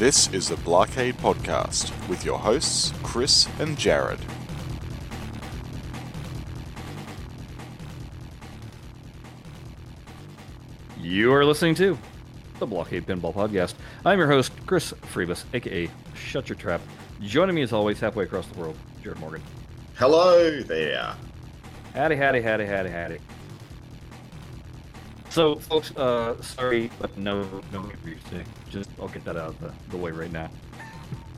This is the Blockade Podcast with your hosts, Chris and Jared. You are listening to the Blockade Pinball Podcast. I'm your host, Chris Freebus, aka Shut Your Trap. Joining me as always, halfway across the world, Jared Morgan. Hello there. Howdy, howdy, howdy, howdy, howdy. So, folks, uh, sorry, but no, no interviews today. Just, I'll get that out of the, the way right now.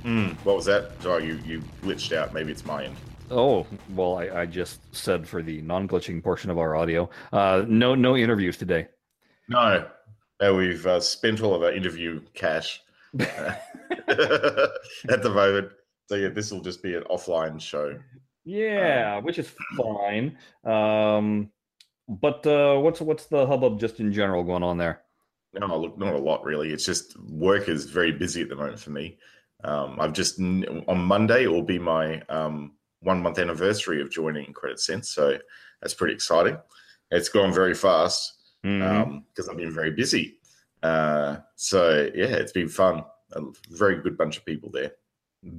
Hmm. What was that? Sorry, you, you glitched out. Maybe it's my end. Oh, well, I, I just said for the non-glitching portion of our audio, uh, no, no interviews today. No. No, we've uh, spent all of our interview cash uh, at the moment. So, yeah, this will just be an offline show. Yeah, which is fine. Um, but uh, what's what's the hubbub just in general going on there? No, look, not a lot really. It's just work is very busy at the moment for me. Um, I've just on Monday it will be my um, one month anniversary of joining Credit Sense, so that's pretty exciting. It's gone very fast because Mhm. um, I've been very busy. Uh, so yeah, it's been fun. A very good bunch of people there.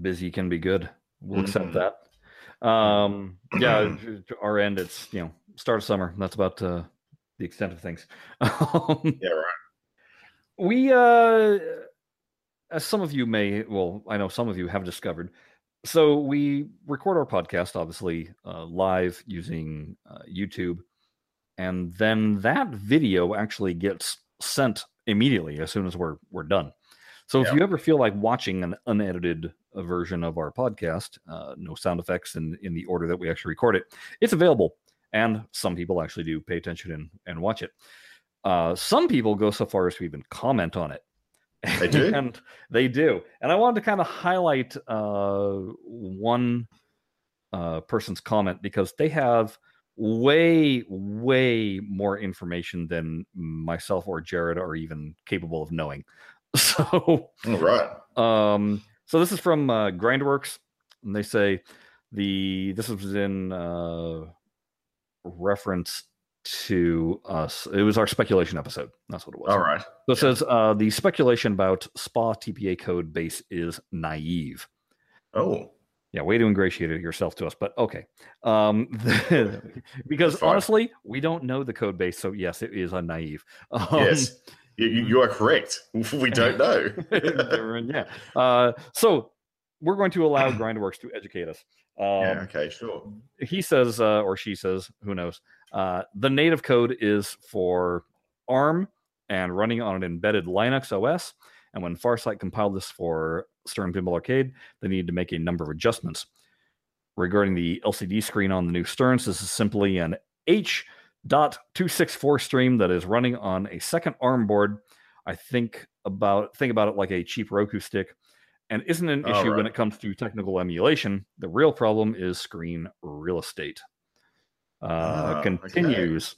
Busy can be good. We'll accept Mhm. that. Um, yeah, to our end, it's you know start of summer. That's about uh, the extent of things. Um, Yeah, right. We, uh, as some of you may, well, I know some of you have discovered. So we record our podcast, obviously, uh, live using uh, YouTube, and then that video actually gets sent immediately as soon as we're we're done. So if you ever feel like watching an unedited uh, version of our podcast, uh, no sound effects in in the order that we actually record it, it's available, and some people actually do pay attention and and watch it. Uh, some people go so far as to even comment on it. They do? and they do. And I wanted to kind of highlight uh, one uh, person's comment because they have way, way more information than myself or Jared are even capable of knowing. So, All right. um, so this is from uh, Grindworks, and they say the this was in uh, reference to us. It was our speculation episode. That's what it was. All right. So it says uh, the speculation about SPA TPA code base is naive. Oh, Yeah, way to ingratiate yourself to us, but okay. Um, because honestly, we don't know the code base, so yes, it is a naive. Um, yes. You, you you are correct. We don't know. yeah. Uh, so we're going to allow Grindworks to educate us. Um, yeah. Okay. Sure. he says uh, or she says who knows uh, the native code is for arm and running on an embedded linux os and when farsight compiled this for stern pinball arcade they needed to make a number of adjustments. Regarding the lcd screen on the new sterns this is simply an h.264 stream that is running on a second arm board. I think about think about it like a cheap roku stick. And isn't an issue when it comes to technical emulation. The real problem is screen real estate. Uh, Ah, okay. continues.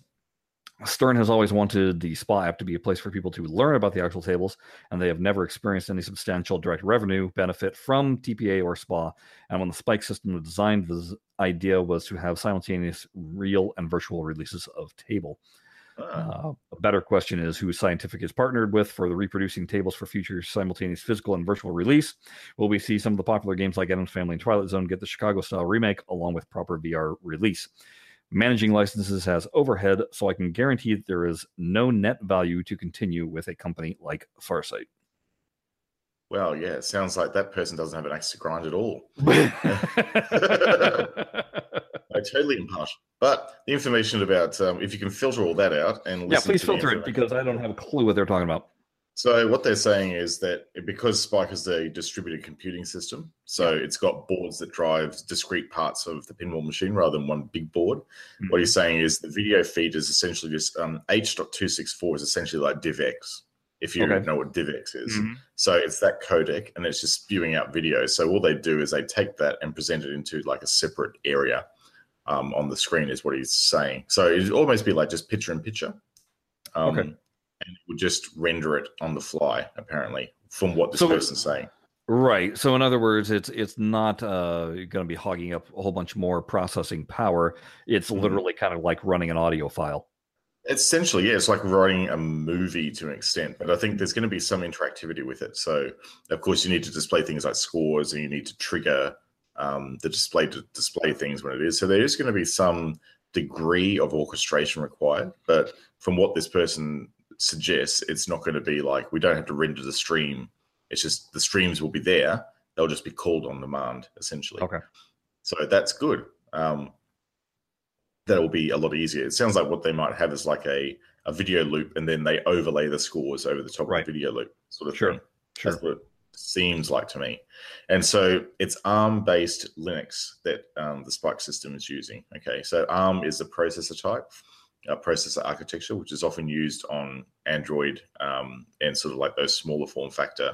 Stern has always wanted the SPA app to be a place for people to learn about the actual tables, and they have never experienced any substantial direct revenue benefit from TPA or SPA. And when the Spike system was designed, the idea was to have simultaneous real and virtual releases of table. Ah, Uh, a better question is who Scientific is partnered with for the reproducing tables for future simultaneous physical and virtual release. Will we see some of the popular games like Addams Family and Twilight Zone get the Chicago style remake along with proper VR release? Managing licenses has overhead, so I can guarantee that there is no net value to continue with a company like Farsight. well, yeah. It sounds like that person doesn't have an axe to grind at all. No, totally impartial. But the information about um, if you can filter all that out and yeah, please filter it because I don't have a clue what they're talking about. So what they're saying is that because Spike is a distributed computing system, so it's got boards that drive discrete parts of the pinball machine rather than one big board. Mm-hmm. What he's saying is the video feed is essentially just um, H.264 is essentially like DivX, if you Okay. know what DivX is. Mhm. So it's that codec and it's just spewing out video. So all they do is they take that and present it into like a separate area um, on the screen, is what he's saying. So it'd almost be like just picture in picture. Um, Okay. And it would just render it on the fly, apparently, from what this So- person's saying. Right. So in other words, it's it's not uh, going to be hogging up a whole bunch more processing power. It's Mhm. literally kind of like running an audio file. Essentially, yeah, it's like writing a movie to an extent, but I think there's going to be some interactivity with it. So, of course, you need to display things like scores, and you need to trigger um, the display to display things when it is. So, there is going to be some degree of orchestration required. But from what this person suggests, it's not going to be like we don't have to render the stream. It's just the streams will be there. They'll just be called on demand, essentially. Okay. So that's good. Um, that will be a lot easier. It sounds like what they might have is like a, a video loop and then they overlay the scores over the top Right. of the video loop sort of Sure, thing. Sure. That's what it seems like to me. And so it's ARM based Linux that um, the Spike system is using. Okay. So ARM is the processor type, uh, processor architecture, which is often used on Android um, and sort of like those smaller form factor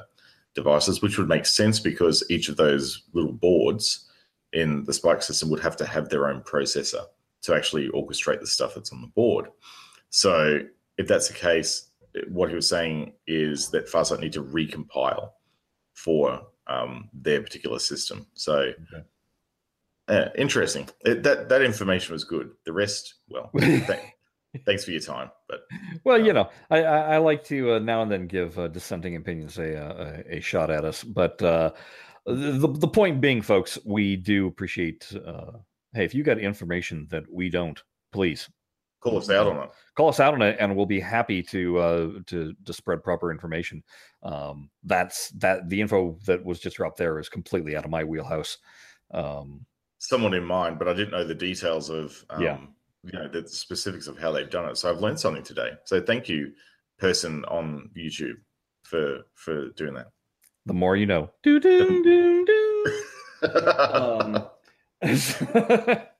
devices, which would make sense because each of those little boards in the Spike system would have to have their own processor to actually orchestrate the stuff that's on the board. So if that's the case, what he was saying is that Farsight need to recompile for um, their particular system. So Okay. uh, interesting. It, that that information was good. The rest, well, th- thanks for your time, but Well, you Um, know, I, I, I like to uh, now and then give uh, dissenting opinions a, uh, a a shot at us, but uh, the the point being, folks, we do appreciate. Uh, hey, if you got information that we don't, please call us out on it. call us out on it, and we'll be happy to uh, to to spread proper information. Um, that's that the info that was just dropped there is completely out of my wheelhouse. Um, Someone in mind, but I didn't know the details of um, Yeah. You know the specifics of how they've done it. So I've learned something today. So thank you, person on YouTube, for for doing that. the more you know. Doo, doo, doo, doo. um,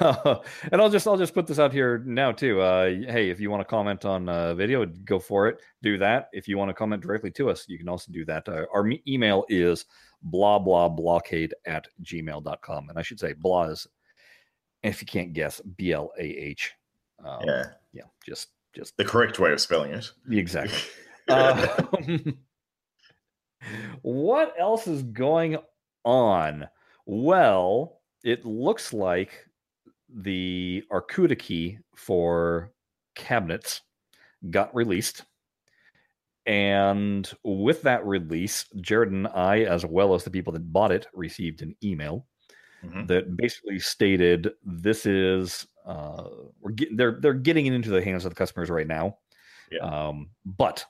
uh, and I'll just I'll just put this out here now too. Uh, hey, if you want to comment on uh, video, go for it. Do that. If you want to comment directly to us, you can also do that. Uh, our email is blah blah blockade at gmail.com. and I should say blah is, if you can't guess, B L A H. Um, yeah, yeah, just just the correct way of spelling it. exactly. Uh, what else is going on? Well, it looks like the Arcooda key for cabinets got released. And with that release, Jared and I, as well as the people that bought it, received an email Mhm. that basically stated this is uh, we're getting they're they're getting it into the hands of the customers right now. Yeah. Um, but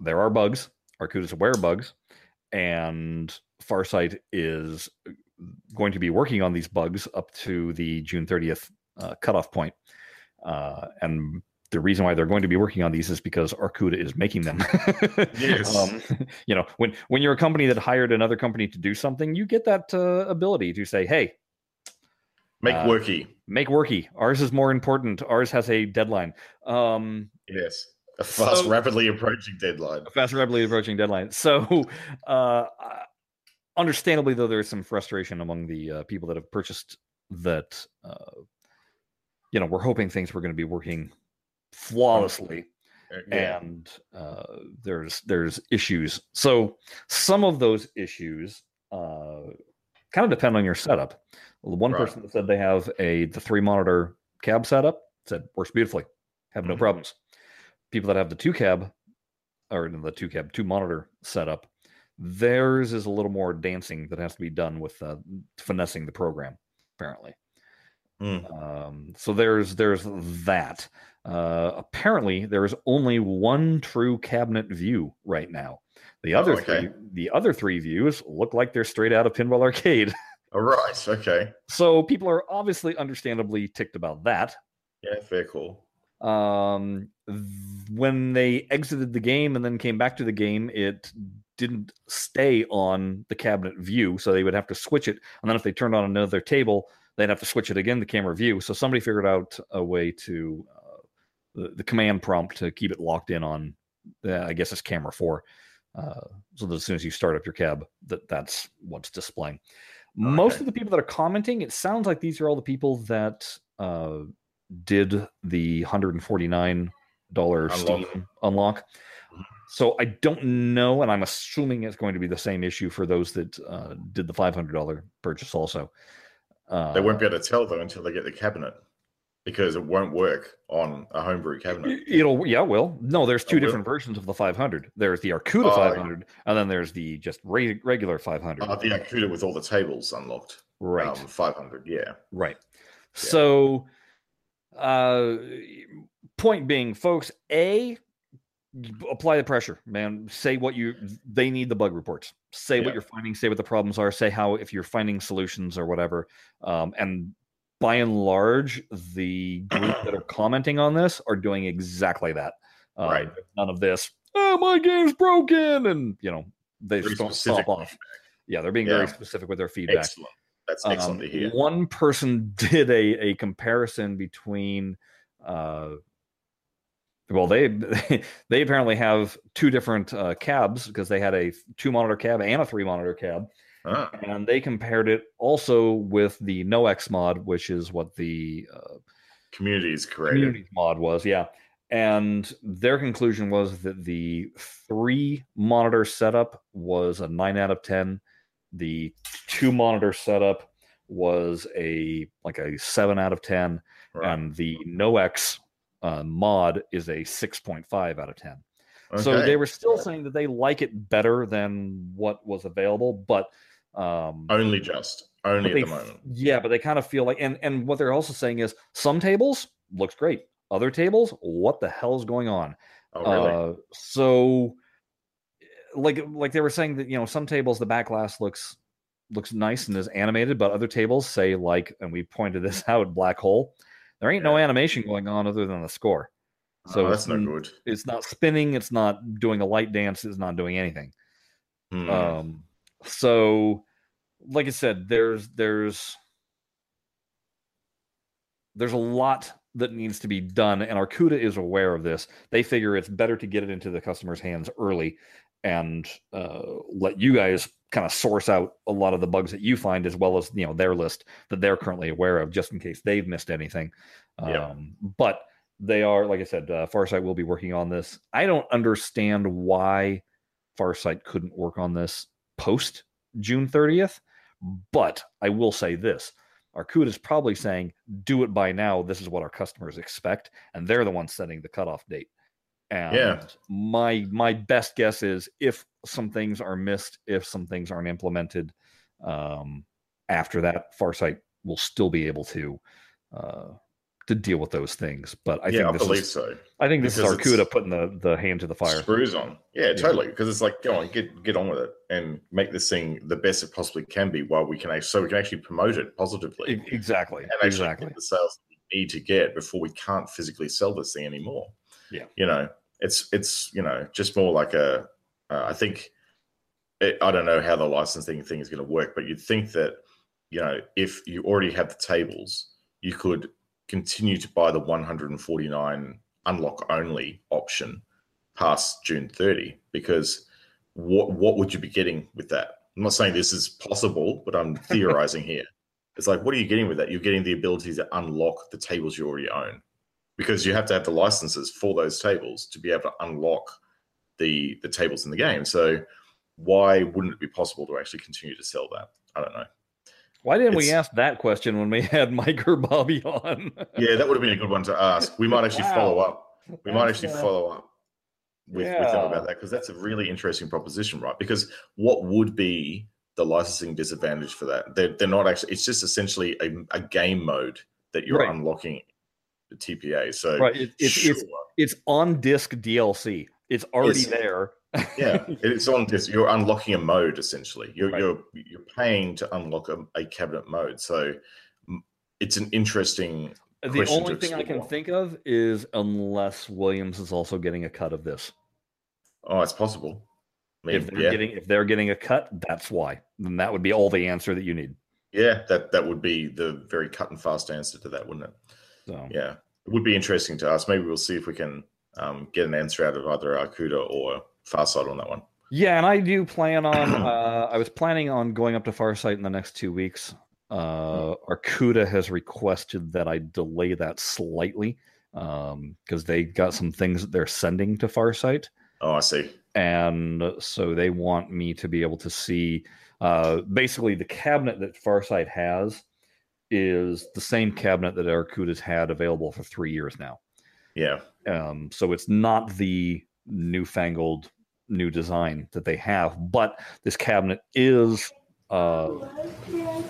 there are bugs. Arcooda's aware of bugs, and Farsight is going to be working on these bugs up to the June 30th uh, cutoff point. Uh, and the reason why they're going to be working on these is because Arcooda is making them. Yes. um, you know, when when you're a company that hired another company to do something, you get that uh, ability to say, "Hey, Make Uh, worky. make worky. Ours is more important. Ours has a deadline. Um, Yes, a fast, so- rapidly approaching deadline. a fast, rapidly approaching deadline. So, uh, understandably, though, there is some frustration among the uh, people that have purchased that. Uh, you know, we're hoping things were going to be working flawlessly, Uh, Yeah. and uh, there's there's issues. So some of those issues uh, kind of depend on your setup. Well, the one Right. person that said they have a the three monitor cab setup said works beautifully, have no Mhm. problems. People that have the two cab or the two cab two monitor setup, theirs is a little more dancing that has to be done with uh, finessing the program. Apparently, Mm. um, so there's there's that. Uh, apparently, there is only one true cabinet view right now. The Oh, other okay. three, the other three views look like they're straight out of Pinball Arcade. All right. Okay. so people are obviously, understandably, ticked about that. Yeah. Fair call. Um, th- when they exited the game and then came back to the game, it didn't stay on the cabinet view, so they would have to switch it. And then if they turned on another table, they'd have to switch it again to camera view. So somebody figured out a way to uh, the, the command prompt to keep it locked in on, uh, I guess it's camera four. Uh, so that as soon as you start up your cab, that that's what's displaying. Most of the people that are commenting, it sounds like these are all the people that uh, did the hundred and forty nine dollar Unlock. Steam unlock. So I don't know, and I'm assuming it's going to be the same issue for those that uh, did the five hundred dollar purchase also. Uh, They won't be able to tell though until they get the cabinet. Because it won't work on a homebrew cabinet. It'll yeah, well, no, there's two will? different versions of the 500. There's the Arcooda Oh, 500, and then there's the just re- regular 500. Uh, the Arcooda with all the tables unlocked. right, Um, 500, yeah. right. So, uh, point being, folks, a apply the pressure, man. Say what you they need the bug reports. Say Yeah. what you're finding. Say what the problems are. Say how if you're finding solutions or whatever. Um, and by and large, the group that are commenting on this are doing exactly that. Um, Right. None of this. Oh, my game's broken, and you know they Very just don't stop off. Yeah, they're being very specific with their feedback. Excellent. That's excellent Um, to hear. One person did a, a comparison between, uh, well, they they apparently have two different uh, cabs because they had a two monitor cab and a three monitor cab, Ah, and they compared it also with the NoX mod, which is what the uh, communities created. community mod was, yeah. And their conclusion was that the three monitor setup was a nine out of ten. The two monitor setup was a like a seven out of ten, Right. and the NoX uh, mod is a six point five out of ten. So they were still saying that they like it better than what was available, but um, only just only at they the moment. Yeah, but they kind of feel like, and and what they're also saying is some tables looks great, other tables, what the hell is going on? Oh, really? Uh, so, like like they were saying that you know some tables the back glass looks looks nice and is animated, but other tables say like, and we pointed this out, black hole. There ain't no animation going on other than the score. So oh, that's it's, no good. it's not spinning. It's not doing a light dance. It's not doing anything. Hmm. Um, so, like I said, there's there's there's a lot that needs to be done, and Arcooda is aware of this. They figure it's better to get it into the customer's hands early and uh, let you guys kind of source out a lot of the bugs that you find, as well as you know their list that they're currently aware of, just in case they've missed anything. Yeah. Um, but they are, like I said, uh, Farsight will be working on this. I don't understand why Farsight couldn't work on this post June 30th, but I will say this. Arcooda is probably saying, do it by now. This is what our customers expect. And they're the ones setting the cutoff date. And Yeah. my my best guess is if some things are missed, if some things aren't implemented, um, after that, Farsight will still be able to uh, to deal with those things. But I yeah, think I this believe is so. I think this because is Arcooda putting the, the hand to the fire. Screws on. Yeah, Yeah. totally. Because it's like, go on, get get on with it and make this thing the best it possibly can be while we can actually, so we can actually promote it positively Exactly. and actually Exactly. get the sales we need to get before we can't physically sell this thing anymore. Yeah. You know, it's it's you know just more like a. Uh, I think it, I don't know how the licensing thing is going to work, but you'd think that you know if you already have the tables, you could continue to buy the 149 unlock only option past June 30 because what what would you be getting with that? I'm not saying this is possible, but I'm theorizing here. It's like, what are you getting with that? You're getting the ability to unlock the tables you already own because you have to have the licenses for those tables to be able to unlock the the tables in the game. So why wouldn't it be possible to actually continue to sell that? I don't know. Why didn't we ask that question when we had Mike or Bobby on? Yeah, that would have been a good one to ask. We might actually Wow. follow up. We might actually uh, follow up with, with them about that because that's a really interesting proposition, right? Because what would be the licensing disadvantage for that? They're, they're not actually. It's just essentially a, a game mode that you're Right. unlocking the TPA. So Right. It, it's, sure. it's it's on disc DLC. It's already Yes. there. Yeah, it's on this. You're unlocking a mode essentially. You're Right. you're you're paying to unlock a, a cabinet mode. So it's an interesting. The only thing I can think of is unless Williams is also getting a cut of this. Oh, it's possible. I mean, if they're yeah, getting if they're getting a cut, that's why. Then that would be all the answer that you need. yeah, that that would be the very cut and fast answer to that, wouldn't it? So Yeah, it would be interesting to ask. Maybe we'll see if we can um, get an answer out of either Arcooda or Farsight on that one. Yeah, and I do plan on. Uh, I was planning on going up to Farsight in the next two weeks. Uh, Arcooda has requested that I delay that slightly because they got some things that they're sending to Farsight, Oh, I see. and so they want me to be able to see. Uh, basically, the cabinet that Farsight has is the same cabinet that Arcooda's had available for three years now. Yeah. Um, so it's not the newfangled new design that they have, but this cabinet is uh,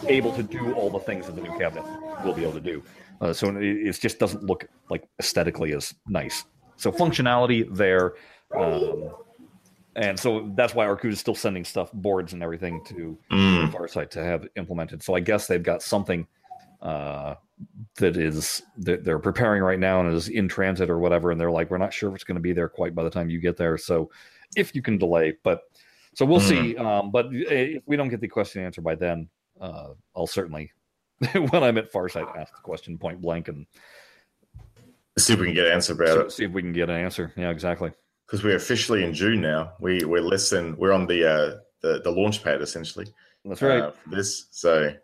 able to do all the things that the new cabinet will be able to do. Uh, so it, it just doesn't look like aesthetically as nice. So functionality there, um, and so that's why Arcooda is still sending stuff, boards and everything to Mm. Farsight to have implemented. So I guess they've got something uh, that is that they're preparing right now and is in transit or whatever. And they're like, we're not sure if it's going to be there quite by the time you get there. So if you can delay, but so we'll see. Um, but if we don't get the question answered by then, uh, I'll certainly when I'm at Farsight ask the question point blank and See if we can get an answer about it. see if we can get an answer. Yeah, exactly. Because we're officially in June now. We we're less than we're on the uh the, the launch pad essentially. That's right. Uh, this. So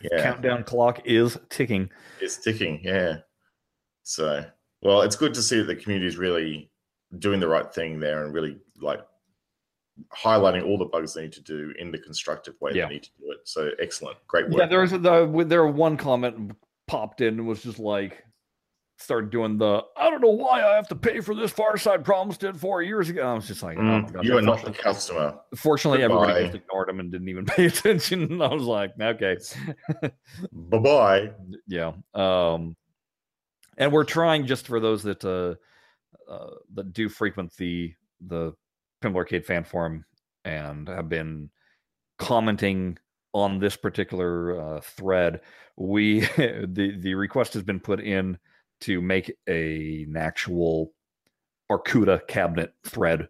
yeah. Countdown clock is ticking. It's ticking, yeah. So, well, it's good to see that the community is really doing the right thing there and really like highlighting all the bugs they need to do in the constructive way Yeah. they need to do it. So, excellent, great work. Yeah, there was the there one comment popped in and was just like started doing the I don't know why I have to pay for this Farsight Problems did four years ago. I was just like, oh Mm, you are not the customer. Fortunately, everybody just ignored him and didn't even pay attention. And I was like, okay, Bye bye. yeah. Um, and we're trying just for those that uh, uh, that do frequent the the Pinball Arcade fan forum and have been commenting on this particular uh, thread. We the the request has been put in to make a an actual Arcooda cabinet thread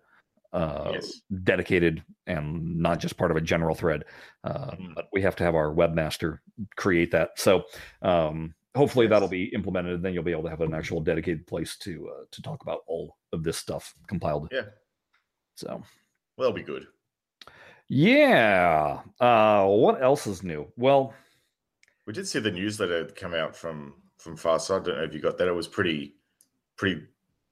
uh, Yes. dedicated and not just part of a general thread. Uh, Mhm. But we have to have our webmaster create that. So um, hopefully Yes. that'll be implemented, and then you'll be able to have an actual dedicated place to uh, to talk about all of this stuff compiled. Yeah. So Well, that'll be good. yeah. Uh, what else is new? Well, We did see the newsletter come out from from Farsight. I don't know if you got that. It was pretty, pretty,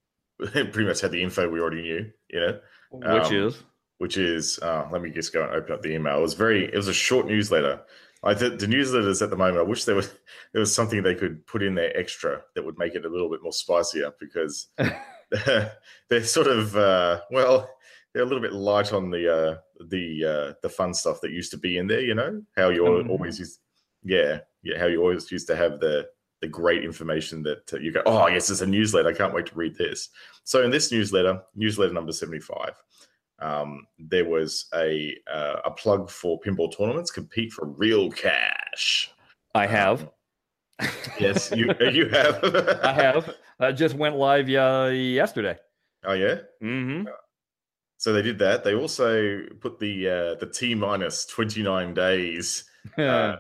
pretty much had the info we already knew. You know. which Um, is which is uh, let me just go and open up the email. It was very it was a short newsletter. Like the, the newsletters at the moment, I wish there was there was something they could put in there extra that would make it a little bit more spicier because they're sort of uh, well they're a little bit light on the uh, the uh, the fun stuff that used to be in there. You know how you Mhm. always used yeah yeah how you always used to have the the great information that uh, you go oh yes it's a newsletter I can't wait to read this. So in this newsletter, newsletter number seventy five um, there was a uh, a plug for pinball tournaments compete for real cash. I have. Yes, you you have. I have. I just went live uh, yesterday. Oh yeah. Mm-hmm. So they did that. They also put the uh, the T minus twenty nine days uh.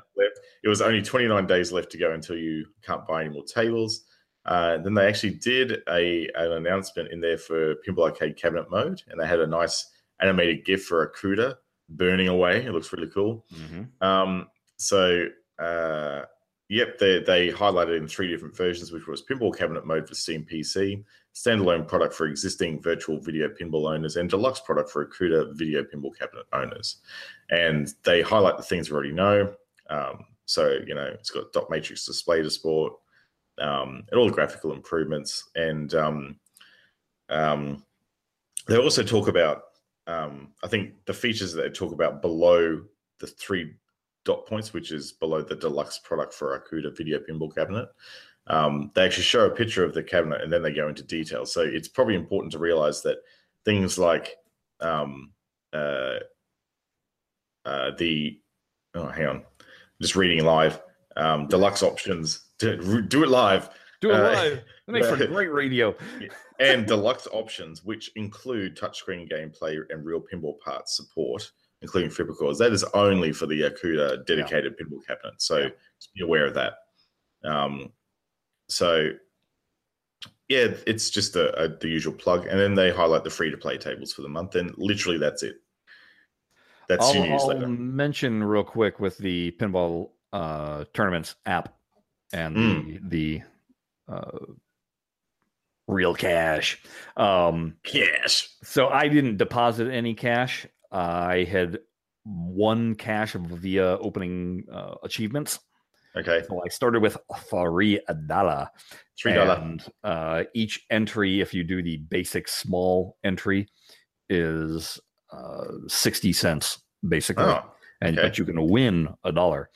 It was only twenty nine days left to go until you can't buy any more tables. Uh, then they actually did a an announcement in there for Pinball Arcade Cabinet Mode, and they had a nice animated GIF for a Arcooda burning away. It looks really cool. hmm Um, so, uh, yep, they, they highlighted in three different versions, which was pinball cabinet mode for Steam PC, standalone product for existing virtual video pinball owners, and deluxe product for Arcooda video pinball cabinet owners. And they highlight the things we already know. Um, so, you know, it's got dot matrix display to sport, um, and all the graphical improvements. And um, um, they also talk about, um, I think the features that they talk about below the three dot points, which is below the deluxe product for Arcooda video pinball cabinet. Um, they actually show a picture of the cabinet and then they go into detail. So it's probably important to realize that things like um, uh, uh, the oh, hang on, just reading live um, deluxe options. Do, do it live Do it Uh, live. Makes for great radio. and deluxe options, which include touchscreen gameplay and real pinball parts support, including flipper cores. That is only for the Arcooda dedicated pinball cabinet. So Yeah. just be aware of that. Um, so yeah, it's just a, a, the usual plug, and then they highlight the free to play tables for the month, and literally that's it. That's I'll, your I'll mention real quick with the pinball uh, tournaments app and Mm. the the uh, real cash. Um, Yes. so I didn't deposit any cash. I had one cash via opening uh, achievements. Okay, So I started with three dollar. three dollar. And uh, each entry, if you do the basic small entry, is uh, sixty cents basically, Oh, and but you can win a dollar.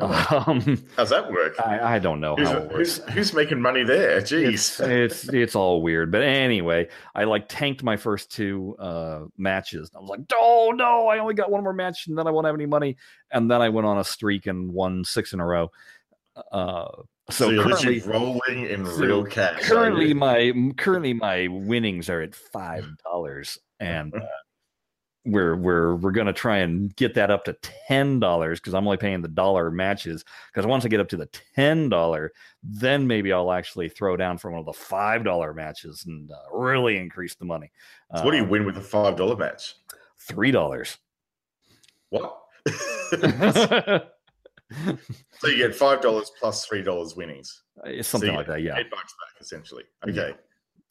Oh. Um, how's that work? I, I don't know Who's, how it works. who's, who's making money there? It's, Jeez. it's it's all weird, but anyway, I like tanked my first two uh, matches. I was like, "Oh no, I only got one more match, and then I won't have any money." And then I went on a streak and won six in a row. Uh, so, so, you're currently, rolling in so real cash. currently my currently my winnings are at five dollars, and uh, we're we're we're gonna try and get that up to ten dollars because I'm only paying the dollar matches. Because once I get up to the ten dollar, then maybe I'll actually throw down for one of the five dollar matches and uh, really increase the money. So what do you Um, win with a five dollar match? Three dollars. What? so you get five dollars plus three dollars winnings. It's something you like that, yeah. Eight bucks back essentially. Okay. Yeah.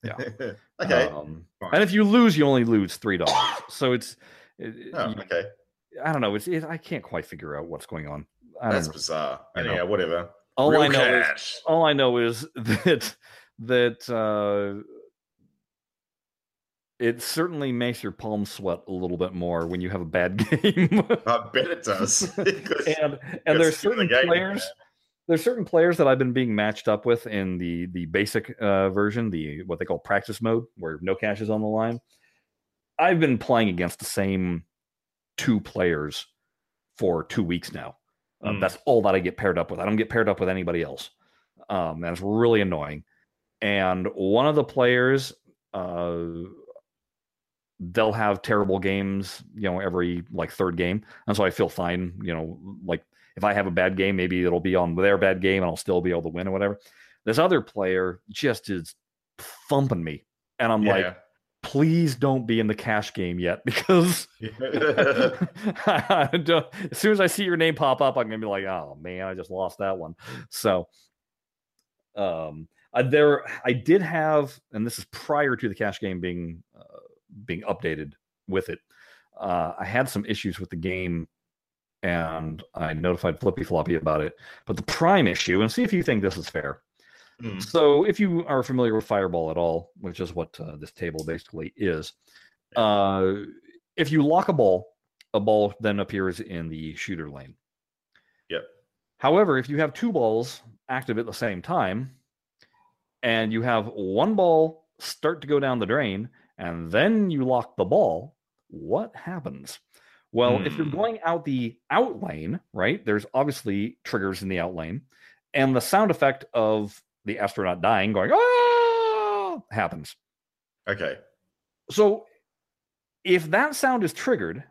okay. Um, and if you lose, you only lose three dollars. So it's, it- oh, you- okay. I don't know. It's it, I can't quite figure out what's going on. I That's don't. bizarre. I know. Anyhow, whatever. All Real I know is all I know is that that uh, it certainly makes your palms sweat a little bit more when you have a bad game. I bet it does. And and there's skin in the certain game, players man. There's certain players that I've been being matched up with in the the basic uh, version, the what they call practice mode, where no cash is on the line. I've been playing against the same two players for two weeks now. Um, Mm. That's all that I get paired up with. I don't get paired up with anybody else. Um, that's really annoying. And one of the players, uh, they'll have terrible games, you know, every like third game, and so I feel fine. You know, like if I have a bad game, maybe it'll be on their bad game, and I'll still be able to win or whatever. This other player just is thumping me, and I'm like, please don't be in the cash game yet because I don't- as soon as I see your name pop up, I'm gonna be like, oh man, I just lost that one. So, um, I, there I did have, and this is prior to the cash game being uh, being updated with it. Uh, I had some issues with the game, and I notified Flippy Floppy about it. But the prime issue, and see if you think this is fair. Mm. So, if you are familiar with Fireball at all, which is what uh, this table basically is, uh, if you lock a ball, a ball then appears in the shooter lane. Yep. However, if you have two balls active at the same time, and you have one ball start to go down the drain, and then you lock the ball, what happens? Well, if you're Hmm. going out the out lane, right, there's obviously triggers in the out lane, and the sound effect of the astronaut dying, going, ah, happens. Okay. So if that sound is triggered,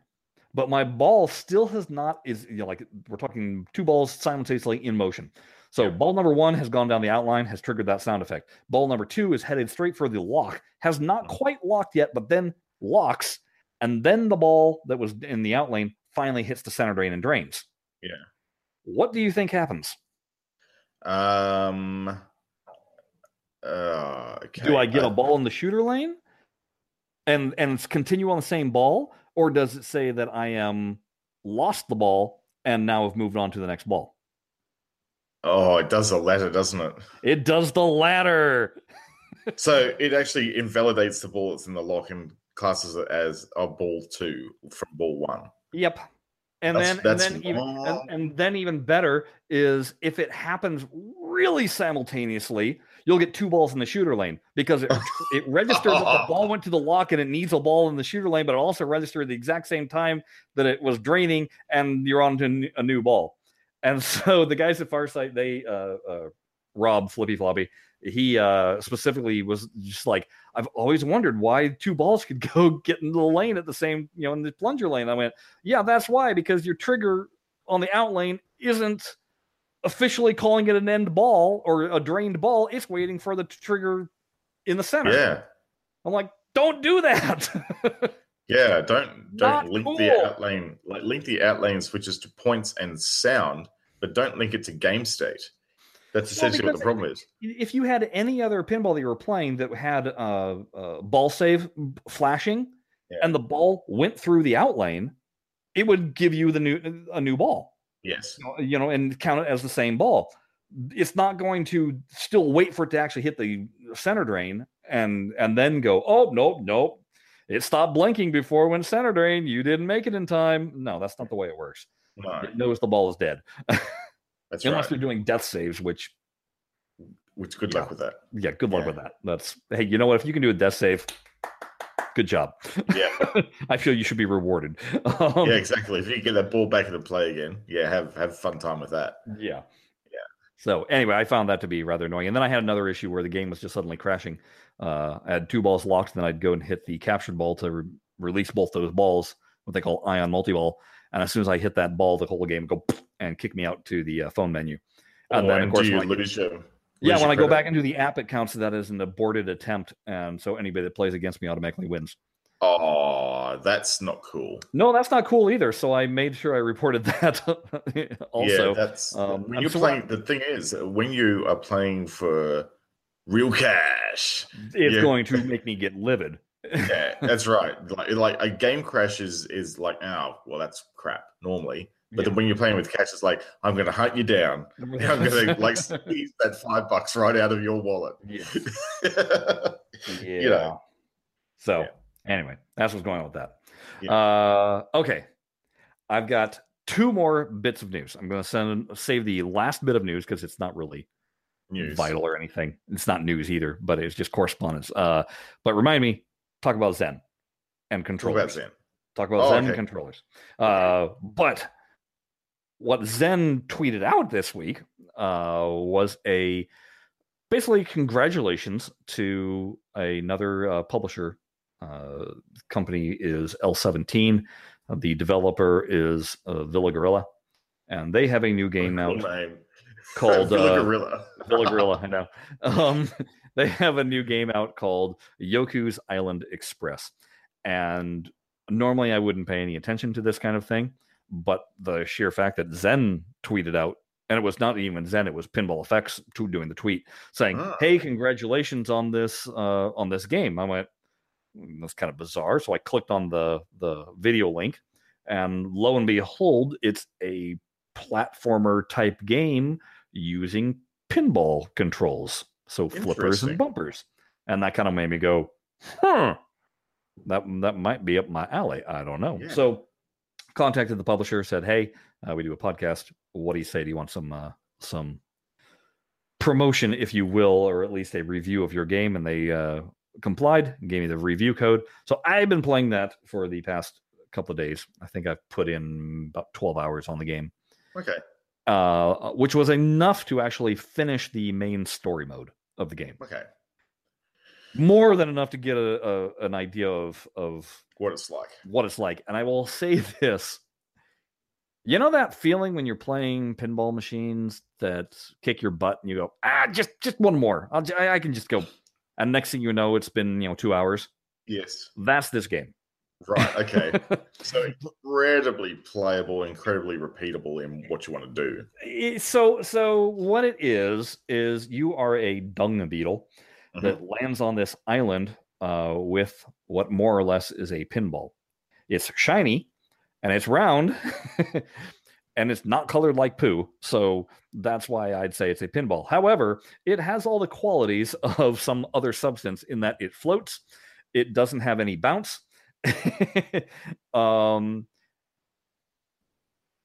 but my ball still has not is you know, like we're talking two balls simultaneously in motion. So ball number one has gone down the outlane, has triggered that sound effect. Ball number two is headed straight for the lock, has not quite locked yet, but then locks, and then the ball that was in the outlane finally hits the center drain and drains. Yeah. What do you think happens? Um. Uh, okay. Do I get a ball in the shooter lane and and continue on the same ball, or does it say that I am lost the ball and now have moved on to the next ball? Oh, it does the latter, doesn't it? It does the latter. So it actually invalidates the ball that's in the lock and classes it as a ball two from ball one. Yep. And That's- then that's and then even and, and then even better is if it happens really simultaneously, you'll get two balls in the shooter lane because it it registered that the ball went to the lock and it needs a ball in the shooter lane, but it also registered the exact same time that it was draining and you're on to n- a new ball. And so the guys at Farsight, they uh, uh Rob Flippy Floppy, he uh specifically was just like, I've always wondered why two balls could go get into the lane at the same, you know, in the plunger lane. I went, yeah, that's why, because your trigger on the out lane isn't officially calling it an end ball or a drained ball. It's waiting for the trigger in the center. Yeah. I'm like, don't do that. Yeah. Don't don't link cool. the out lane like link the out lane switches to points and sound, but don't link it to game state. That's Well, essentially what the problem is. if you had any other pinball that you were playing that had uh, uh, ball save flashing Yeah. and the ball went through the out lane, it would give you the new a new ball. Yes. you know, and count it as the same ball. It's not going to still wait for it to actually hit the center drain and and then go, oh nope, nope. It stopped blinking before when center drain. You didn't make it in time. No, that's not the way it works. No, It knows the ball is dead. that's Unless right. you're doing death saves, which Which good Yeah. luck with that. yeah, good luck Yeah. with that. That's hey, you know what? If you can do a death save, good job. Yeah. I feel you should be rewarded. Um, yeah, exactly. If you get that ball back into play again, yeah, have have fun time with that. Yeah. So anyway, I found that to be rather annoying. And then I had another issue where the game was just suddenly crashing. Uh, I had two balls locked, and then I'd go and hit the captured ball to re- release both those balls, what they call ion multi-ball. And as soon as I hit that ball, the whole game would go and kick me out to the uh, phone menu. And Oh, then, of course, you lose Yeah, when I go credit? back into the app, it counts that as an aborted attempt, and so anybody that plays against me automatically wins. Oh, that's not cool. No, that's not cool either. So I made sure I reported that. also, yeah, that's um, when I'm you're so- playing. The thing is, when you are playing for real cash, it's yeah. going to make me get livid. yeah, that's right. Like, like a game crash is is like, oh, well, that's crap normally. But then when you're playing with cash, it's like, I'm going to hunt you down. I'm going to like squeeze that five bucks right out of your wallet. Yeah. You Yeah. know. So Yeah. Anyway, that's what's going on with that. Yeah. Uh, okay, I've got two more bits of news. I'm going to send save the last bit of news because it's not really News. vital or anything. It's not news either, but it's just correspondence. Uh, but remind me, talk about Zen and Talk controllers. about Zen. Talk about Oh, Zen okay. controllers. Uh, but what Zen tweeted out this week uh, was a basically congratulations to another uh, publisher. Uh, company is L17. Uh, the developer is uh, Villa Gorilla, and they have a new game out name. called Villa uh, Gorilla. Villa Gorilla. I know. Um, they have a new game out called Yoku's Island Express, and normally I wouldn't pay any attention to this kind of thing, but the sheer fact that Zen tweeted out, and it was not even Zen, it was Pinball Effects doing the tweet saying, Ah. "Hey, congratulations on this uh, on this game." I went, "Hmm, "That's kind of bizarre." So I clicked on the the video link, and lo and behold, it's a platformer type game using pinball controls, so flippers and bumpers, and that kind of made me go, "Huh." That that might be up my alley. I don't know. Yeah. So contacted the publisher, said, "Hey, uh, we do a podcast. What do you say? Do you want some uh, some promotion, if you will, or at least a review of your game?" And they uh, complied and gave me the review code. So I've been playing that for the past couple of days. I think I've put in about twelve hours on the game, Okay. uh, which was enough to actually finish the main story mode of the game. Okay. More than enough to get a, a an idea of of What it's like. what it's like. And I will say this. You know that feeling when you're playing pinball machines that kick your butt and you go, ah, just just one more. I'll, I I can just go. And next thing you know, it's been you know two hours. Yes. That's this game. Right. Okay. so incredibly playable, incredibly repeatable in what you want to do. So so what it is is you are a dung beetle Mhm. that lands on this island uh, with what more or less is a pinball. It's shiny and it's round and it's not colored like poo. So that's why I'd say it's a pinball. However, it has all the qualities of some other substance in that it floats, it doesn't have any bounce. um,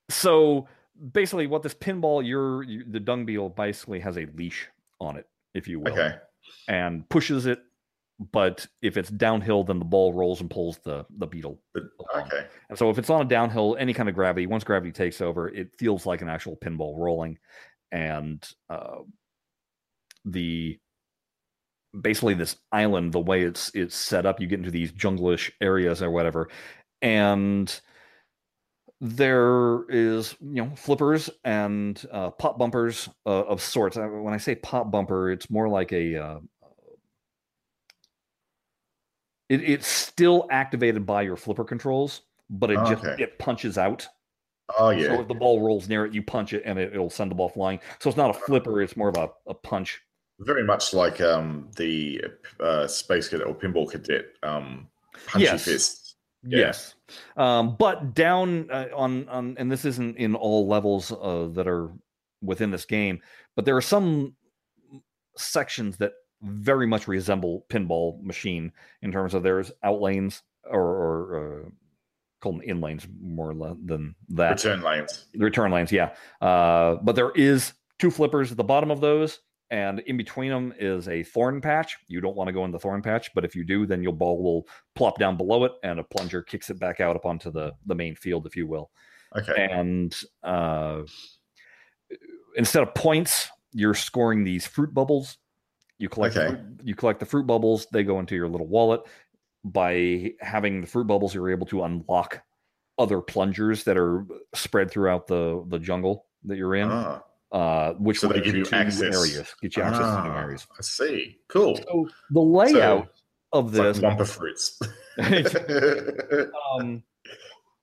so basically, what this pinball, you're, you, the dung beetle basically has a leash on it, if you will Okay. and pushes it. But if it's downhill, then the ball rolls and pulls the the beetle. Along. okay. And so if it's on a downhill, any kind of gravity, once gravity takes over, it feels like an actual pinball rolling. And uh, the basically this island, the way it's it's set up, you get into these junglish areas or whatever, and there is you know flippers and uh, pop bumpers uh, of sorts. Uh, When I say pop bumper, it's more like a uh, it, it's still activated by your flipper controls, but it just Okay. it punches out. Oh yeah. So if the ball rolls near it, you punch it and it, it'll send the ball flying. So it's not a flipper; it's more of a, a punch. Very much like um the uh, space cadet or pinball cadet um punchy Yes. fists. Yeah. Yes, um, but down uh, on on, and this isn't in all levels uh, that are within this game, but there are some sections that very much resemble pinball machine in terms of there's out lanes or, or uh, call them in lanes more than that. Return lanes. The return lanes, yeah. Uh, but there is two flippers at the bottom of those, and in between them is a thorn patch. You don't want to go in the thorn patch, but if you do, then your ball will plop down below it, and a plunger kicks it back out up onto the the main field, if you will. Okay. And uh, instead of points, you're scoring these fruit bubbles. You collect the Okay. fruit- you collect the fruit bubbles. They go into your little wallet. By having the fruit bubbles, you're able to unlock other plungers that are spread throughout the the jungle that you're in, Ah, uh, which So will they get give you access. areas, get you access to new ah, areas. I see. Cool. So the layout of It's like this, Wumpa fruits. um,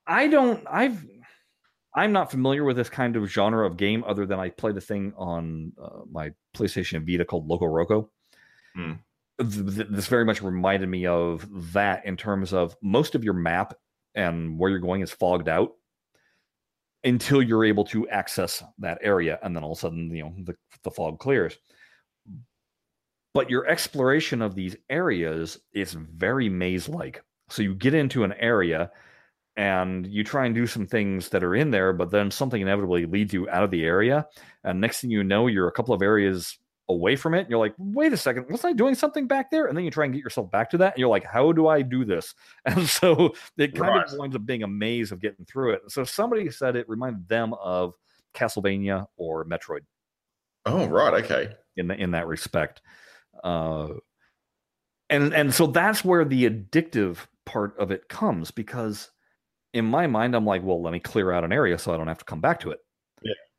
I don't. I've. I'm not familiar with this kind of genre of game, other than I played a thing on uh, my PlayStation Vita called LocoRoco. Hmm. Th- th- This very much reminded me of that in terms of most of your map and where you're going is fogged out until you're able to access that area, and then all of a sudden, you know, the, the fog clears. But your exploration of these areas is very maze-like. So you get into an area and you try and do some things that are in there, but then something inevitably leads you out of the area. And next thing you know, you're a couple of areas away from it. And you're like, wait a second, wasn't I doing something back there? And then you try and get yourself back to that. And you're like, how do I do this? And so it kind Right. of winds up being a maze of getting through it. So somebody said it reminded them of Castlevania or Metroid oh, right. Okay. in the, in that respect. Uh, and and so that's where the addictive part of it comes because in my mind I'm like, well, let me clear out an area so I don't have to come back to it.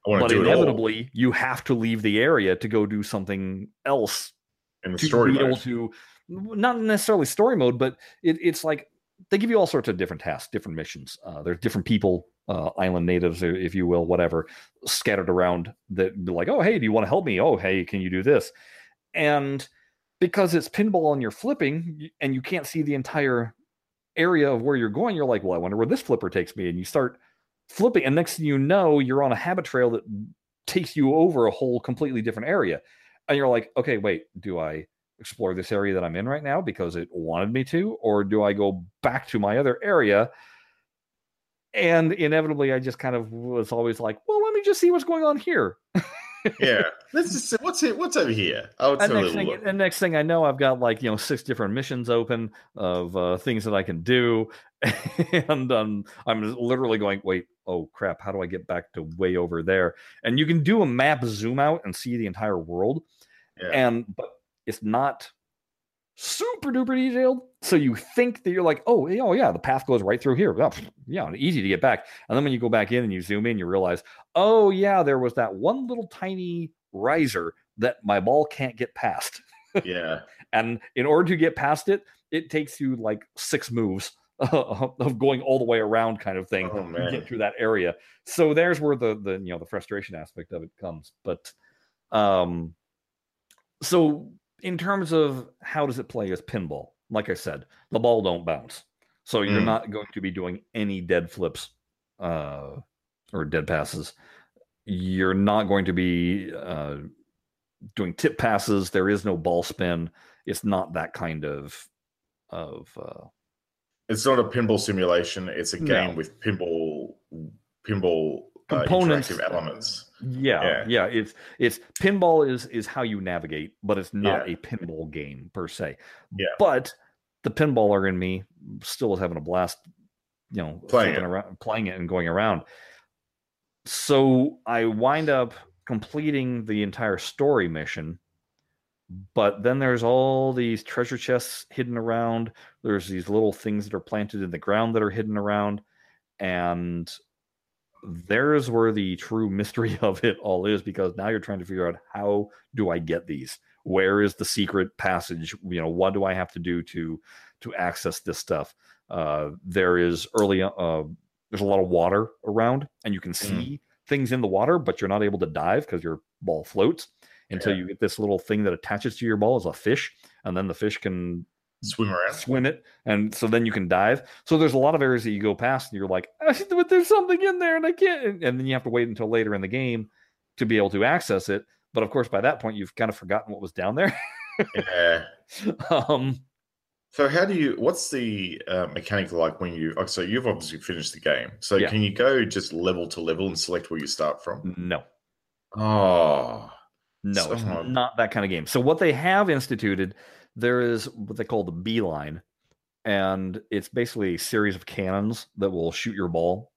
Want But to inevitably, you have to leave the area to go do something else in the to story be able mode. to not necessarily story mode, but it, it's like they give you all sorts of different tasks, different missions. Uh, there's different people, uh, island natives, if you will, whatever, scattered around that be like, oh, hey, do you want to help me? Oh, hey, can you do this? And because it's pinball and you're flipping and you can't see the entire area of where you're going, you're like, well, I wonder where this flipper takes me. And you start flipping, and next thing you know, you're on a habit trail that takes you over a whole completely different area. And you're like, okay, wait, do I explore this area that I'm in right now because it wanted me to, or do I go back to my other area? And inevitably, I just kind of was always like, well, let me just see what's going on here. yeah. Let's just see what's it. What's over here? Oh, And next, thing, and next thing I know, I've got like you know six different missions open of uh, things that I can do, and um, I'm literally going, wait, oh crap, how do I get back to way over there? And you can do a map zoom out and see the entire world, Yeah. and but it's not super duper detailed. So you think that you're like, oh, yeah, oh yeah, the path goes right through here. Oh, yeah, easy to get back. And then when you go back in and you zoom in, you realize, oh yeah, there was that one little tiny riser that my ball can't get past. yeah. And in order to get past it, it takes you like six moves of going all the way around, kind of thing, Oh to get through that area. So there's where the the you know the frustration aspect of it comes. But um, so in terms of how does it play as pinball? Like I said, the ball don't bounce, so you're Mm. not going to be doing any dead flips uh, or dead passes. You're not going to be uh, doing tip passes. There is no ball spin. It's not that kind of of uh, It's not a pinball simulation. It's a No. game with pinball pinball uh, Components. elements. Yeah, Yeah. yeah. It's it's pinball is is how you navigate, but it's not Yeah. a pinball game per se. Yeah. But the pinballer in me still is having a blast, you know, Playing it. around, playing it and going around. So I wind up completing the entire story mission, but then there's all these treasure chests hidden around. There's these little things that are planted in the ground that are hidden around, and there's where the true mystery of it all is because now you're trying to figure out how do I get these? Where is the secret passage? You know, what do I have to do to to access this stuff? Uh, there is early uh, there's a lot of water around, and you can see things in the water, but you're not able to dive because your ball floats until Yeah. you get this little thing that attaches to your ball as a fish, and then the fish can swim around. swim it, and so then you can dive. So there's a lot of areas that you go past, and you're like, but there's something in there, and I can't. And then you have to wait until later in the game to be able to access it. But of course, by that point, you've kind of forgotten what was down there. Yeah. um, So how do you? What's the uh, mechanic like when you? So you've obviously finished the game. So Yeah. can you go just level to level and select where you start from? no, Oh, no, it's not that kind of game. So what they have instituted, there is what they call the beeline, and it's basically a series of cannons that will shoot your ball.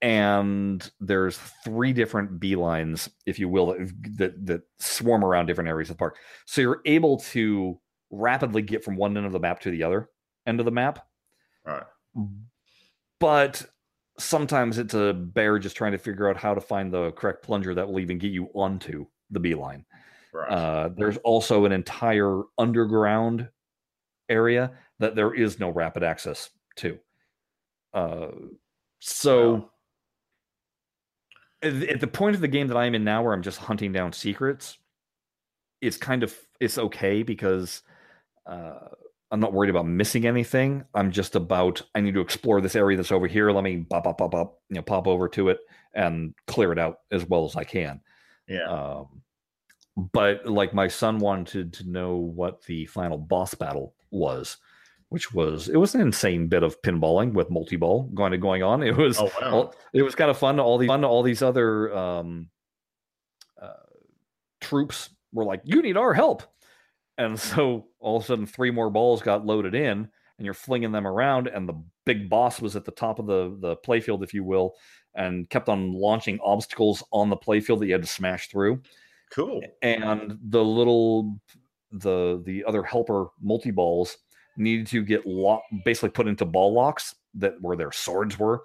And there's three different beelines, if you will, that, that that swarm around different areas of the park. So you're able to rapidly get from one end of the map to the other end of the map. right. but sometimes it's a bear just trying to figure out how to find the correct plunger that will even get you onto the beeline. Right. Uh, there's also an entire underground area that there is no rapid access to. Uh, so Wow. at, at the point of the game that I'm in now, where I'm just hunting down secrets, it's kind of it's okay because uh, I'm not worried about missing anything. I'm just about I need to explore this area that's over here. Let me pop, pop, pop, pop, you know, pop over to it and clear it out as well as I can. yeah. Um, but like my son wanted to know what the final boss battle was, which was it was an insane bit of pinballing with multi-ball going to going on. It was oh wow. all, it was kind of fun. All these fun. All these other um, uh, troops were like, "You need our help," and so all of a sudden, three more balls got loaded in, and you're flinging them around. And the big boss was at the top of the the playfield, if you will, and kept on launching obstacles on the playfield that you had to smash through. Cool. And the little the the other helper multi balls needed to get lock, basically put into ball locks that where their swords were.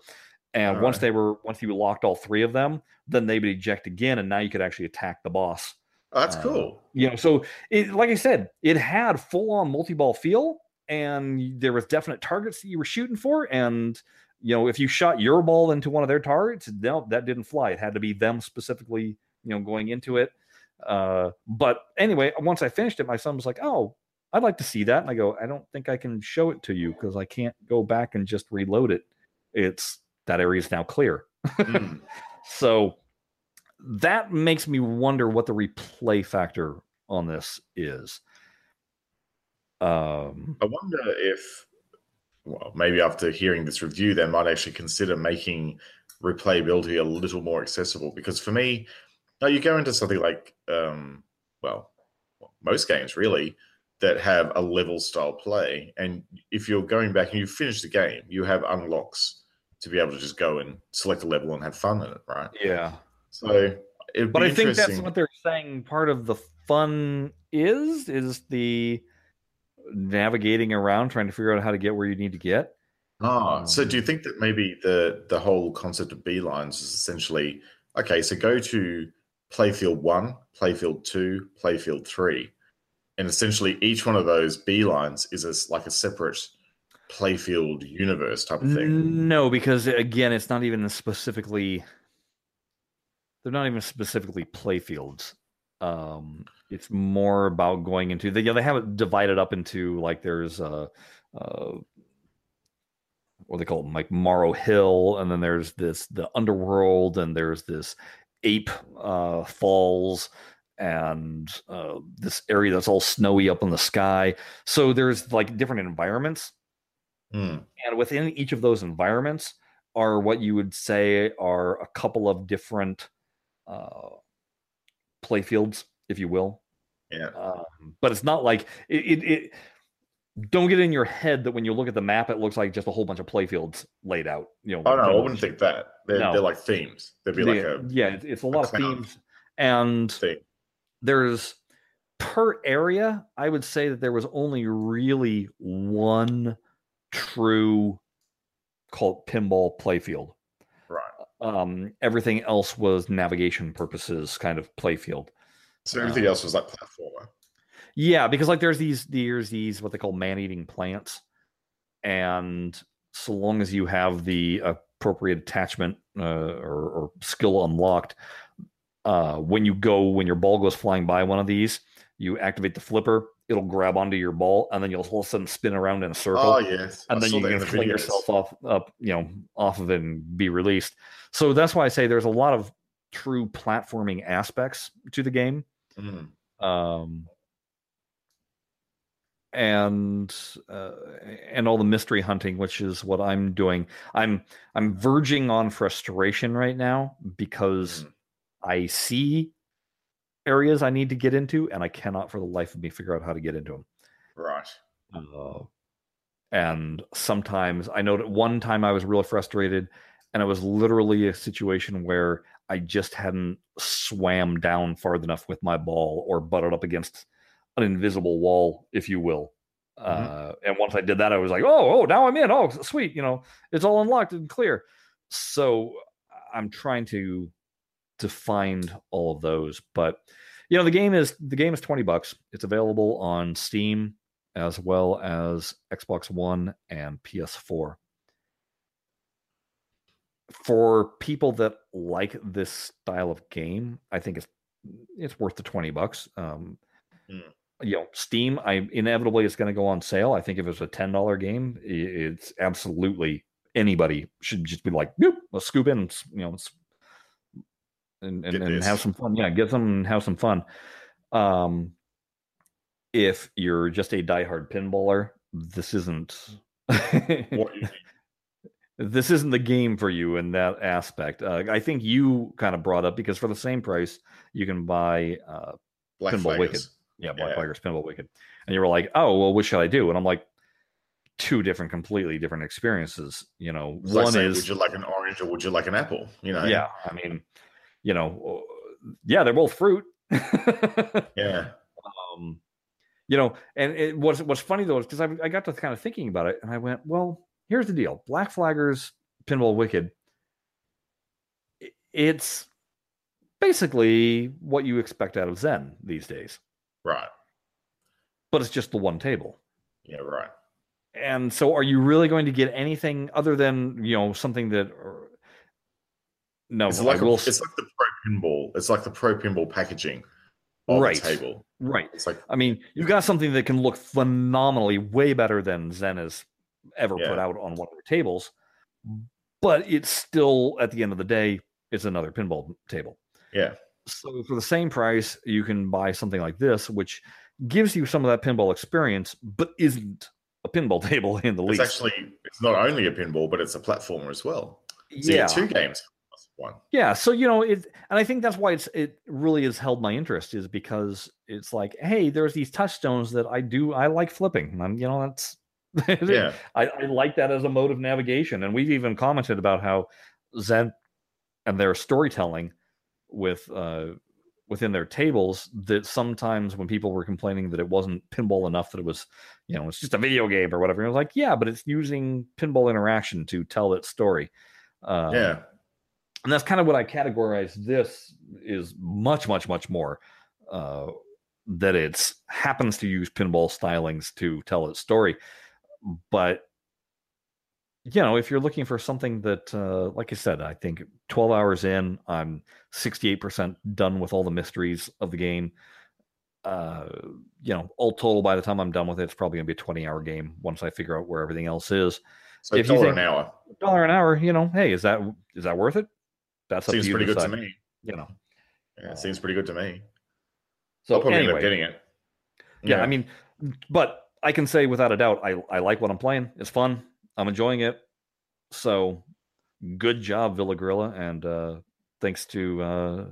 And once Alright. they were once you locked all three of them, then they would eject again, and now you could actually attack the boss. Oh, that's uh, cool. You know, so it, like I said, it had full on multi ball feel, and there was definite targets that you were shooting for. And you know, if you shot your ball into one of their targets, no, that didn't fly. It had to be them specifically, you know, going into it. Uh, but anyway, once I finished it, my son was like, "Oh, I'd like to see that." And I go, "I don't think I can show it to you because I can't go back and just reload it. It's that area is now clear." Mm. So that makes me wonder what the replay factor on this is. Um, I wonder if, well, maybe after hearing this review, they might actually consider making replayability a little more accessible. Because for me, now you go into something like, um, well, most games really that have a level style play, and if you're going back and you finish the game, you have unlocks to be able to just go and select a level and have fun in it, right? yeah, So, but be I think that's what they're saying. Part of the fun is is the navigating around, trying to figure out how to get where you need to get. Ah, so Um, do you think that maybe the the whole concept of beelines is essentially okay? So go to playfield one, playfield two, playfield three, and essentially each one of those beelines is a, like a separate playfield universe type of thing. No, because again, it's not even specifically. They're not even specifically playfields. Um, it's more about going into the. Yeah, they have it divided up into like there's uh, uh, what they call it, like Morrow Hill, and then there's this the underworld, and there's this ape uh, falls, and uh, this area that's all snowy up in the sky. So there's like different environments Hmm. and within each of those environments are what you would say are a couple of different uh, playfields, if you will. Yeah, Um, but it's not like it, it, it. Don't get in your head that when you look at the map, it looks like just a whole bunch of playfields laid out. You know. oh no, I wouldn't think that. They're, No. they're like themes. There'd be like a yeah, it's, it's a lot of themes, and thing. there's per area. I would say that there was only really one true called pinball playfield. Right. Um, everything else was navigation purposes, kind of playfield. So everything Um, else was like platformer. Yeah, because like there's these there's these what they call man-eating plants, and so long as you have the appropriate attachment uh, or, or skill unlocked, uh, when you go when your ball goes flying by one of these, you activate the flipper, it'll grab onto your ball, and then you'll all of a sudden spin around in a circle. Oh yes, and I then you can the fling videos. yourself off up you know off of it and be released so that's why i say there's a lot of true platforming aspects to the game Mm. um and uh, and all the mystery hunting which is what i'm doing i'm i'm verging on frustration right now because Mm. i see areas i need to get into and i cannot for the life of me figure out how to get into them Right. uh, and sometimes I know that one time I was really frustrated, and it was literally a situation where I just hadn't swam down far enough with my ball or butted up against an invisible wall, if you will. Uh, and once I did that, I was like, "Oh, oh, now I'm in. Oh, sweet! You know, it's all unlocked and clear." So I'm trying to to find all of those, but you know, the game is the game is twenty bucks. It's available on Steam as well as Xbox One and PS4. For people that like this style of game, I think it's it's worth the 20 bucks. Um, Mm. You know, Steam, I inevitably it's going to go on sale. I think if it's a $10 game, it's absolutely anybody should just be like, "Nope, let's scoop in, and, you know, and and, and have some fun. Yeah, get some and have some fun. Um, if you're just a diehard pinballer, this isn't What you think? this isn't the game for you in that aspect. Uh, I think you kind of brought up because for the same price you can buy uh, Black Pinball Wicked. Yeah Black Yeah. Flaggers Pinball Wicked, and you were like, oh well, what should I do? And I'm like, two different, completely different experiences. You know, It's like one saying, is would you like an orange or would you like an apple? You know. yeah, I mean, you know, yeah, they're both fruit. Yeah. um, you know, and it what's what's funny though is because I, I got to kind of thinking about it, and I went, well, here's the deal: Black Flaggers, Pinball Wicked. It's basically what you expect out of Zen these days, Right. but it's just the one table. Yeah. Right. And so, are you really going to get anything other than you know something that? Or, no, It's like will. it's like the pro pinball. It's like the pro pinball packaging on Right. the table. right. It's like I mean, you've got something that can look phenomenally way better than Zen has ever put out on one of their tables, but it's still at the end of the day, it's another pinball table. yeah. So for the same price, you can buy something like this, which gives you some of that pinball experience, but isn't a pinball table in the It's least. actually it's not only a pinball, but it's a platformer as well. So yeah, two games one. yeah. So you know it, and I think that's why it's it really has held my interest is because it's like, hey, there's these touchstones that I do I like flipping, and you know that's Yeah. I, I like that as a mode of navigation. And we've even commented about how Zen and their storytelling with uh, within their tables that sometimes when people were complaining that it wasn't pinball enough that it was you know it's just a video game or whatever it was like yeah but it's using pinball interaction to tell its story uh, yeah. and that's kind of what I categorize this is much, much, much more. Uh, that it's happens to use pinball stylings to tell its story, but you know, if you're looking for something that, uh, like I said, I think 12 hours in, I'm 68% done with all the mysteries of the game. Uh, you know, all total, by the time I'm done with it, it's probably gonna be a 20 hour game once I figure out where everything else is. So If you dollar think- an hour Dollar an hour, you know, hey, is that is that worth it? That's up seems to you pretty good to me. You know, Yeah, it seems pretty good to me. so I'll probably anyway, end up getting it. yeah, I mean, but I can say without a doubt, I I like what I'm playing. It's fun. I'm enjoying it. So good job, Villa Gorilla, and uh, thanks to uh,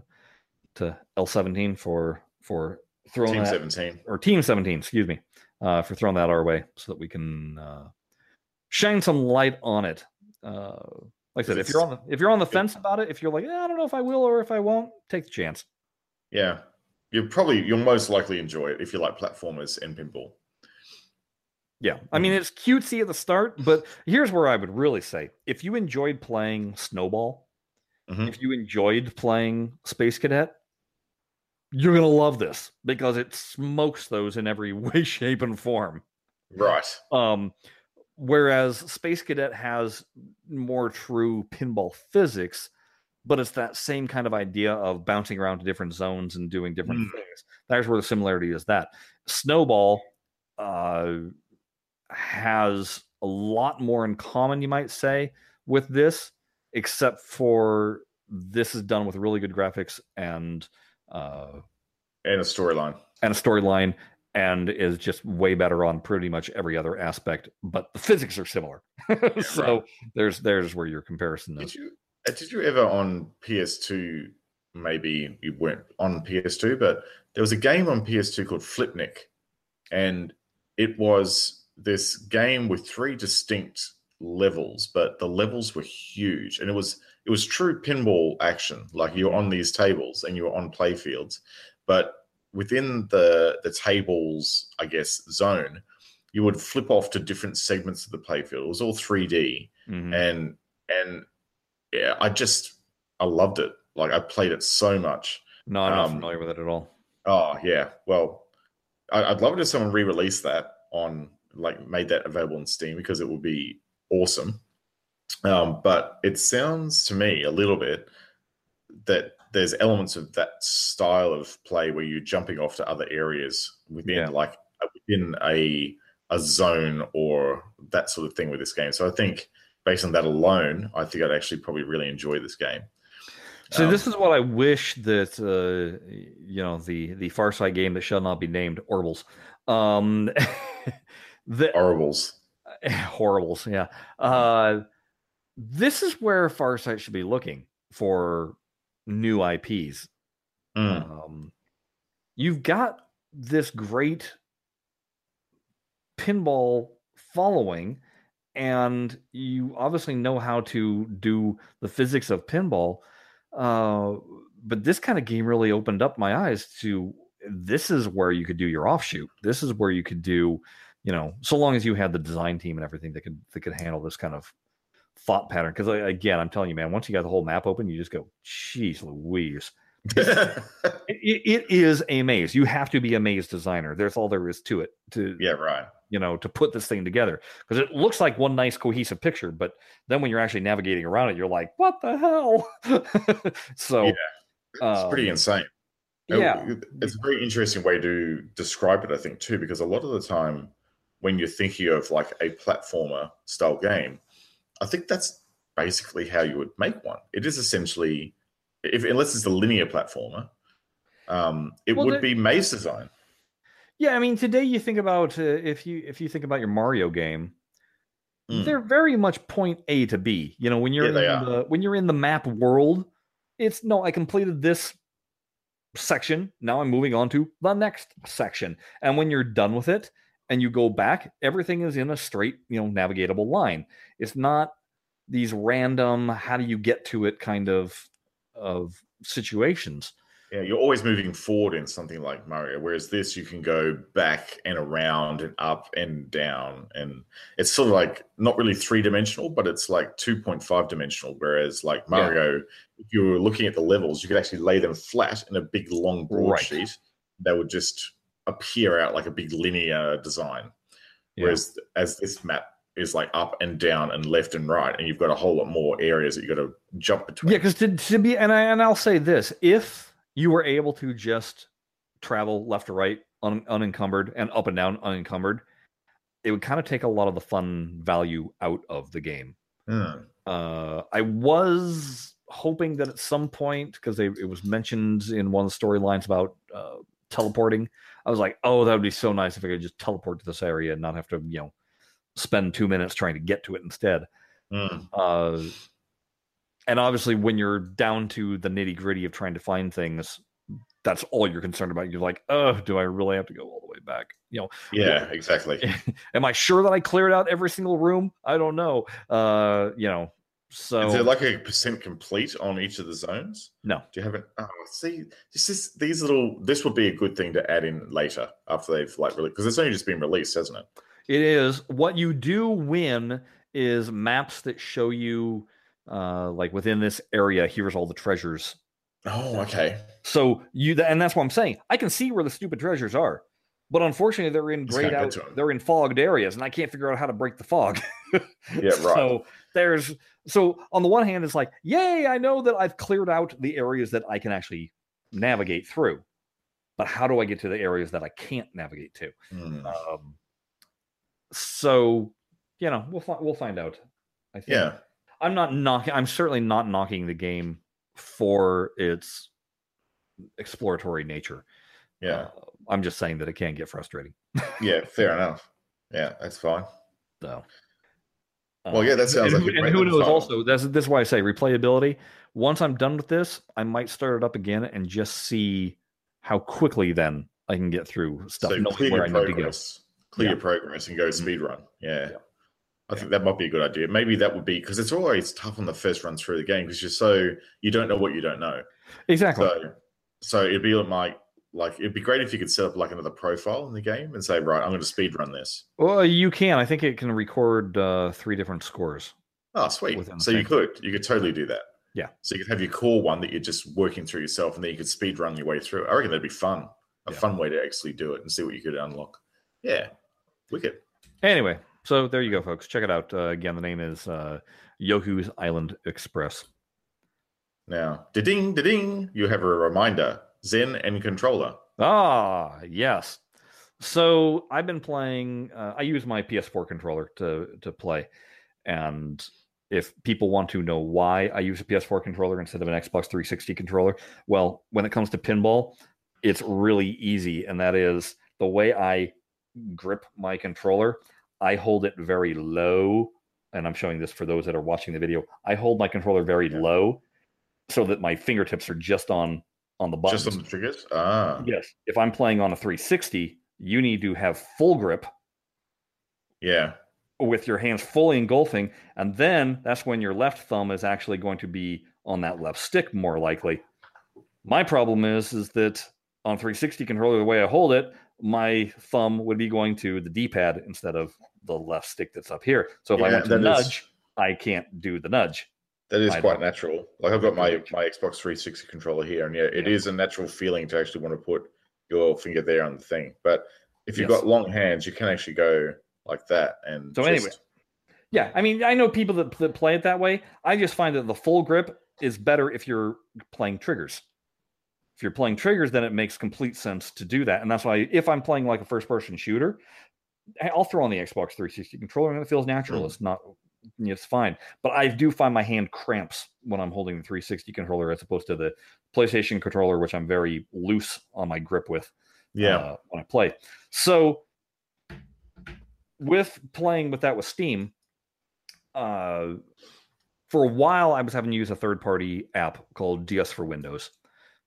to L17 for for throwing Team that 17. or Team 17, excuse me, uh, for throwing that our way so that we can uh, shine some light on it. Uh, like I said, if you're on the if you're on the fence about it, if you're like, "Eh, I don't know if I will or if I won't, take the chance. Yeah. You probably you'll most likely enjoy it if you like platformers and pinball. Yeah, I mean it's cutesy at the start, but here's where I would really say: if you enjoyed playing Snowball, Mhm. if you enjoyed playing Space Cadet, you're gonna love this because it smokes those in every way, shape, and form. Right. Um, whereas Space Cadet has more true pinball physics, but it's that same kind of idea of bouncing around to different zones and doing different Mm. things. That's where the similarity is. That Snowball uh, has a lot more in common, you might say, with this, except for this is done with really good graphics and uh, and a storyline. and a storyline and is just way better on pretty much every other aspect but the physics are similar so right. there's there's where your comparison Did is you uh, did you ever on PS2? Maybe you weren't on PS2, but there was a game on PS2 called Flipnic, and it was this game with three distinct levels, but the levels were huge, and it was it was true pinball action. Like you're on these tables and you're on playfields, but within the the tables, I guess zone, you would flip off to different segments of the playfield. It was all 3D Mhm. and and yeah, I just I loved it. Like I played it so much. no i'm not um, familiar with it at all Oh yeah, well, I, I'd love it if someone re-released that on like made that available on Steam because it would be awesome. Um, but it sounds to me a little bit that there's elements of that style of play where you're jumping off to other areas within Yeah. like within a a zone or that sort of thing with this game. So I think based on that alone, I think I'd actually probably really enjoy this game. so Um, this is what i wish that uh you know the the Farsight game that shall not be named orbles um the Horribles. horribles yeah uh this is where farsight should be looking for new ips Mm. um, you've got this great pinball following and you obviously know how to do the physics of pinball uh, but this kind of game really opened up my eyes to this is where you could do your offshoot this is where you could do you know so long as you had the design team and everything that could that could handle this kind of thought pattern because again i'm telling you man once you got the whole map open you just go jeez louise it, it- is a maze. You have to be a maze designer. There's all there is to it to yeah, right. you know to put this thing together because it looks like one nice cohesive picture, but then when you're actually navigating around it, you're like, what the hell? so Yeah. It's pretty um, insane. Yeah, It's a very interesting way to describe it, I think, too, because a lot of the time when you're thinking of like a platformer style game, I think that's basically how you would make one. It is essentially, if unless it's a linear platformer, um, it Well, would be maze design. yeah. I mean, today you think about uh, if you if you think about your Mario game, Mm. they're very much point A to B. You know, when you're Yeah, in are. the when you're in the map world, it's no, I completed this section. Now I'm moving on to the next section. And when you're done with it and you go back, everything is in a straight, you know, navigatable line. It's not these random how do you get to it kind of of situations. Yeah, you're always moving forward in something like Mario, whereas this you can go back and around and up and down, and it's sort of like not really three dimensional, but it's like two point five dimensional. Whereas like Yeah. Mario, if you were looking at the levels, you could actually lay them flat in a big long Right. broadsheet. They would just appear out like a big linear design. Yeah. Whereas as this map is like up and down and left and right, and you've got a whole lot more areas that you got to jump between. Yeah, because to, to be and I and I'll say this: if you were able to just travel left to right un, unencumbered and up and down unencumbered, it would kind of take a lot of the fun value out of the game. Hmm. Uh, I was hoping that at some point, because it was mentioned in one of the storylines about uh, teleporting, I was like, "Oh, that would be so nice if I could just teleport to this area and not have to, you know, spend two minutes trying to get to it instead." Hmm. Uh, and obviously, when you're down to the nitty gritty of trying to find things, that's all you're concerned about. You're like, oh, do I really have to go all the way back? You know, Yeah, exactly. am I sure that I cleared out every single room? I don't know. Uh, you know, so Is there like a percent complete on each of the zones? no, Do you have it? Oh, see, this is these little. This would be a good thing to add in later after they've like really because it's only just been released, hasn't it? it is what you do win is maps that show you, uh, like within this area, here's all the treasures Oh, okay. So you and that's what I'm saying. I can see where the stupid treasures are, but unfortunately they're in grayed out. They're in fogged areas, and I can't figure out how to break the fog. Yeah, right. So there's so on the one hand, it's like, yay, I know that I've cleared out the areas that I can actually navigate through. But how do I get to the areas that I can't navigate to? Hmm. Um, so you know, we'll fi- we'll find out. I think. Yeah. I'm not knocking. I'm certainly not knocking the game for its exploratory nature. Yeah. Uh, I'm just saying that it can get frustrating. Yeah. Fair enough. Yeah, that's fine. So, Well, yeah, that sounds and like who, a and who knows? Also, that's this is why I say replayability. Once I'm done with this, I might start it up again and just see how quickly then I can get through stuff, So clear where your I need to go. progress. Clear Yeah. your progress and go Mhm. speed run. Yeah. Yeah. I think that might be a good idea. Maybe that would be because it's always tough on the first run through the game because you're so you don't know what you don't know. Exactly. So, so it'd be like like it'd be great if you could set up like another profile in the game and say, right, I'm going to speed run this. well, you can. I think it can record uh, three different scores. Oh, sweet. So you could you could totally do that. Yeah. So you could have your core one that you're just working through yourself, and then you could speed run your way through. I reckon that'd be fun. A Yeah. fun way to actually do it and see what you could unlock. Yeah. Wicked. Anyway, so there you go, folks. Check it out. Uh, again, the name is uh, Yoku's Island Express. Now, ding, ding, you have a reminder. Zen and controller. Ah, yes. So I've been playing. Uh, I use my PS4 controller to to play, and if people want to know why I use a PS4 controller instead of an Xbox 360 controller, well, when it comes to pinball, it's really easy, and that is the way I grip my controller. I hold it very low, and I'm showing this for those that are watching the video. I hold my controller very Yeah. low, so that my fingertips are just on on the buttons. Just on the triggers? Ah. Yes. If I'm playing on a 360, you need to have full grip Yeah. with your hands fully engulfing. And then that's when your left thumb is actually going to be on that left stick more likely. My problem is, is that on 360 controller, the way I hold it, my thumb would be going to the D-pad instead of the left stick that's up here. So if I Yeah, want to that is- nudge, I can't do the nudge. That is quite natural. Like I've got my, my Xbox 360 controller here, and yeah, it Yeah. is a natural feeling to actually want to put your finger there on the thing. But if you've Yes. got long hands, you can actually go like that. And So just, anyway, Yeah, I mean, I know people that, that play it that way. I just find that the full grip is better if you're playing triggers. If you're playing triggers, then it makes complete sense to do that. And that's why if I'm playing like a first person shooter, I- I'll throw on the Xbox 360 controller and it feels natural. Mm. It's not, it's fine. But I do find my hand cramps when I'm holding the 360 controller as opposed to the PlayStation controller, which I'm very loose on my grip with yeah, uh, when I play. So with playing with that with Steam, uh, for a while I was having to use a third party app called DS4Windows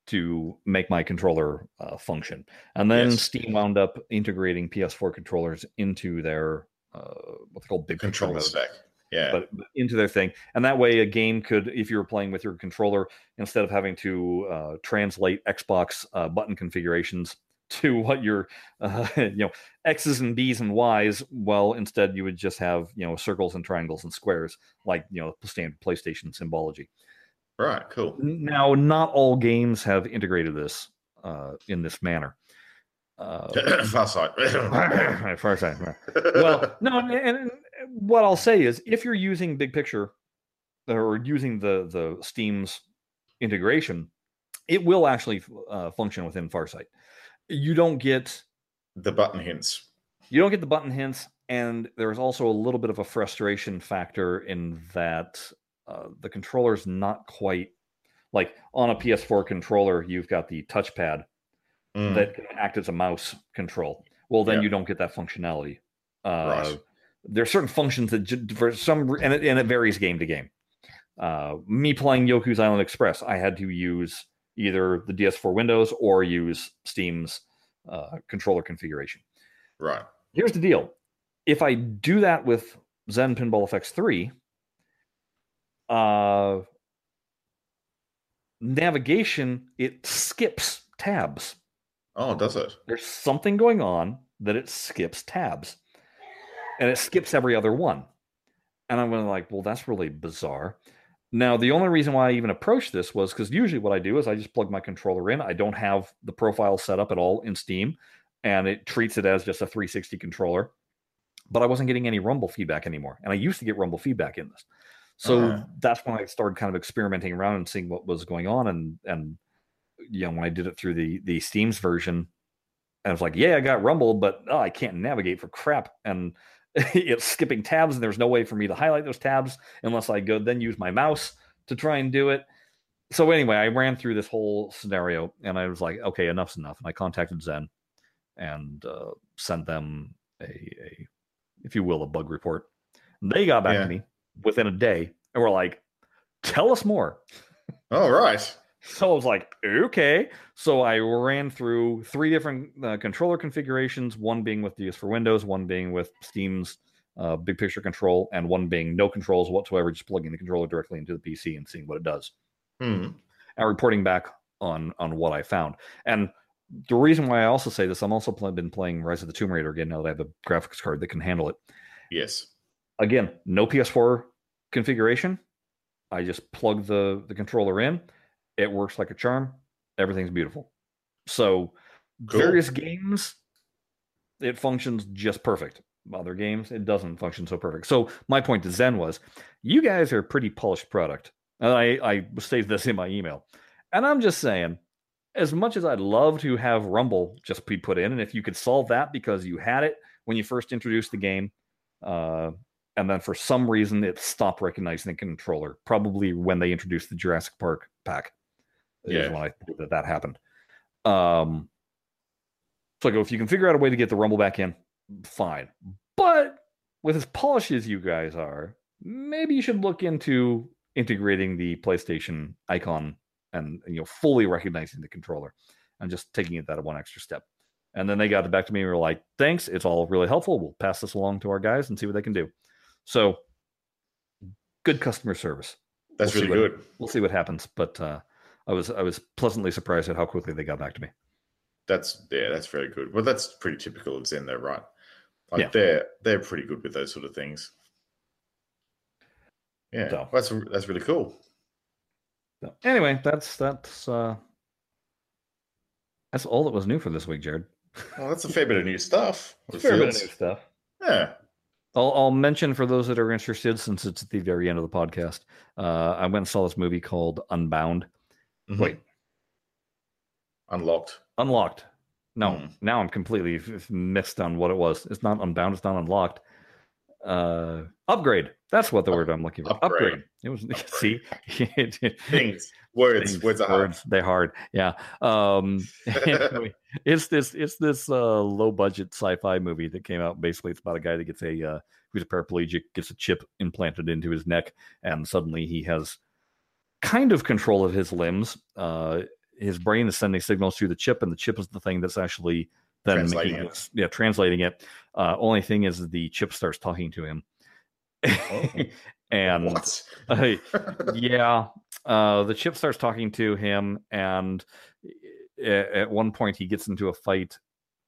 to make my controller uh, function. And then Yes. Steam wound up integrating PS4 controllers into their uh, what's called big picture controller mode stack. Yeah, but into their thing. And that way, a game could, if you were playing with your controller, instead of having to uh, translate Xbox uh, button configurations to what your, uh, you know, X's and B's and Y's, well, instead you would just have, you know, circles and triangles and squares, like, you know, standard PlayStation symbology. right, cool. Now, not all games have integrated this uh, in this manner. Uh, Farsight. as far well, no, and, and what I'll say is, if you're using Big Picture or using the the Steam's integration, it will actually uh, function within Farsight. You don't get the button hints. you don't get the button hints, and there's also a little bit of a frustration factor in that uh, the controller's not quite like on a PS4 controller. You've got the touchpad Mm, that can act as a mouse control. Well, then Yeah. you don't get that functionality. Uh, Right. There are certain functions that, for some, and it, and it varies game to game. Uh, me playing Yoku's Island Express, I had to use either the DS4Windows or use Steam's uh, controller configuration. right. Here's the deal: if I do that with Zen Pinball FX three, uh, navigation it skips tabs Oh, does it? there's something going on that it skips tabs and it skips every other one and i'm going like well that's really bizarre now the only reason why i even approached this was because usually what i do is i just plug my controller in i don't have the profile set up at all in steam and it treats it as just a 360 controller but I wasn't getting any rumble feedback anymore. And I used to get rumble feedback in this. So Uh-huh. that's when I started kind of experimenting around and seeing what was going on. And and you know, when I did it through the the Steam's version, and I was like, yeah, I got rumble, but oh, I can't navigate for crap. And it's skipping tabs, and there's no way for me to highlight those tabs unless I go then use my mouse to try and do it. So anyway, I ran through this whole scenario, and I was like, okay, enough's enough. And I contacted Zen and uh, sent them a, a, if you will, a bug report. They got back Yeah. to me within a day, and were like, tell us more. All right. So I was like, okay. So I ran through three different uh, controller configurations, one being with DS4Windows, one being with Steam's uh, big picture control, and one being no controls whatsoever, just plugging the controller directly into the PC and seeing what it does. Hmm. And reporting back on on what I found. And the reason why I also say this, I'm also been playing Rise of the Tomb Raider again now that I have a graphics card that can handle it. Yes. Again, no PS4 configuration. I just plug the the controller in. It works like a charm. Everything's beautiful. So Cool. various games, it functions just perfect. Other games, it doesn't function so perfect. So my point to Zen was, you guys are a pretty polished product. And I I stated this in my email, and I'm just saying, as much as I'd love to have Rumble just be put in, and if you could solve that because you had it when you first introduced the game, uh, and then for some reason it stopped recognizing the controller, probably when they introduced the Jurassic Park pack. Yeah. when I think that that happened. Um, so I go, if you can figure out a way to get the Rumble back in, fine. But with as polished as you guys are, maybe you should look into integrating the PlayStation icon and you know fully recognizing the controller and just taking it that one extra step. And then they got it back to me and were like, "Thanks, it's all really helpful. We'll pass this along to our guys and see what they can do." So, good customer service. That's We'll really what- good. We'll see what happens, but uh, I was I was pleasantly surprised at how quickly they got back to me. That's yeah, that's very good. Well, that's pretty typical of Zen, though, right? Like Yeah. they're they're pretty good with those sort of things. Yeah, So- that's that's really cool. So anyway, that's that's uh, that's all that was new for this week, Jared. Well, that's a fair bit of new stuff. Fair bit of new stuff. Yeah. I'll, I'll mention for those that are interested, since it's at the very end of the podcast. Uh, I went and saw this movie called Unbound. Mhm. Wait, Unlocked. Unlocked. No, Hmm. now I'm completely f- mixed on what it was. It's not Unbound. It's not Unlocked. Uh, upgrade. That's what the word I'm looking for. Upgrade. Upgrade. It was. Upgrade. See, Things, words, Things, words are hard. words, They're hard. Yeah. Um, anyway, it's this it's this uh, low budget sci-fi movie that came out. Basically, it's about a guy that gets a uh, who's a paraplegic, gets a chip implanted into his neck, and suddenly he has kind of control of his limbs. Uh, his brain is sending signals through the chip, and the chip is the thing that's actually then Translating making it. yeah, translating it. Uh, only thing is the chip starts talking to him. and What? uh, yeah uh the chip starts talking to him and at one point he gets into a fight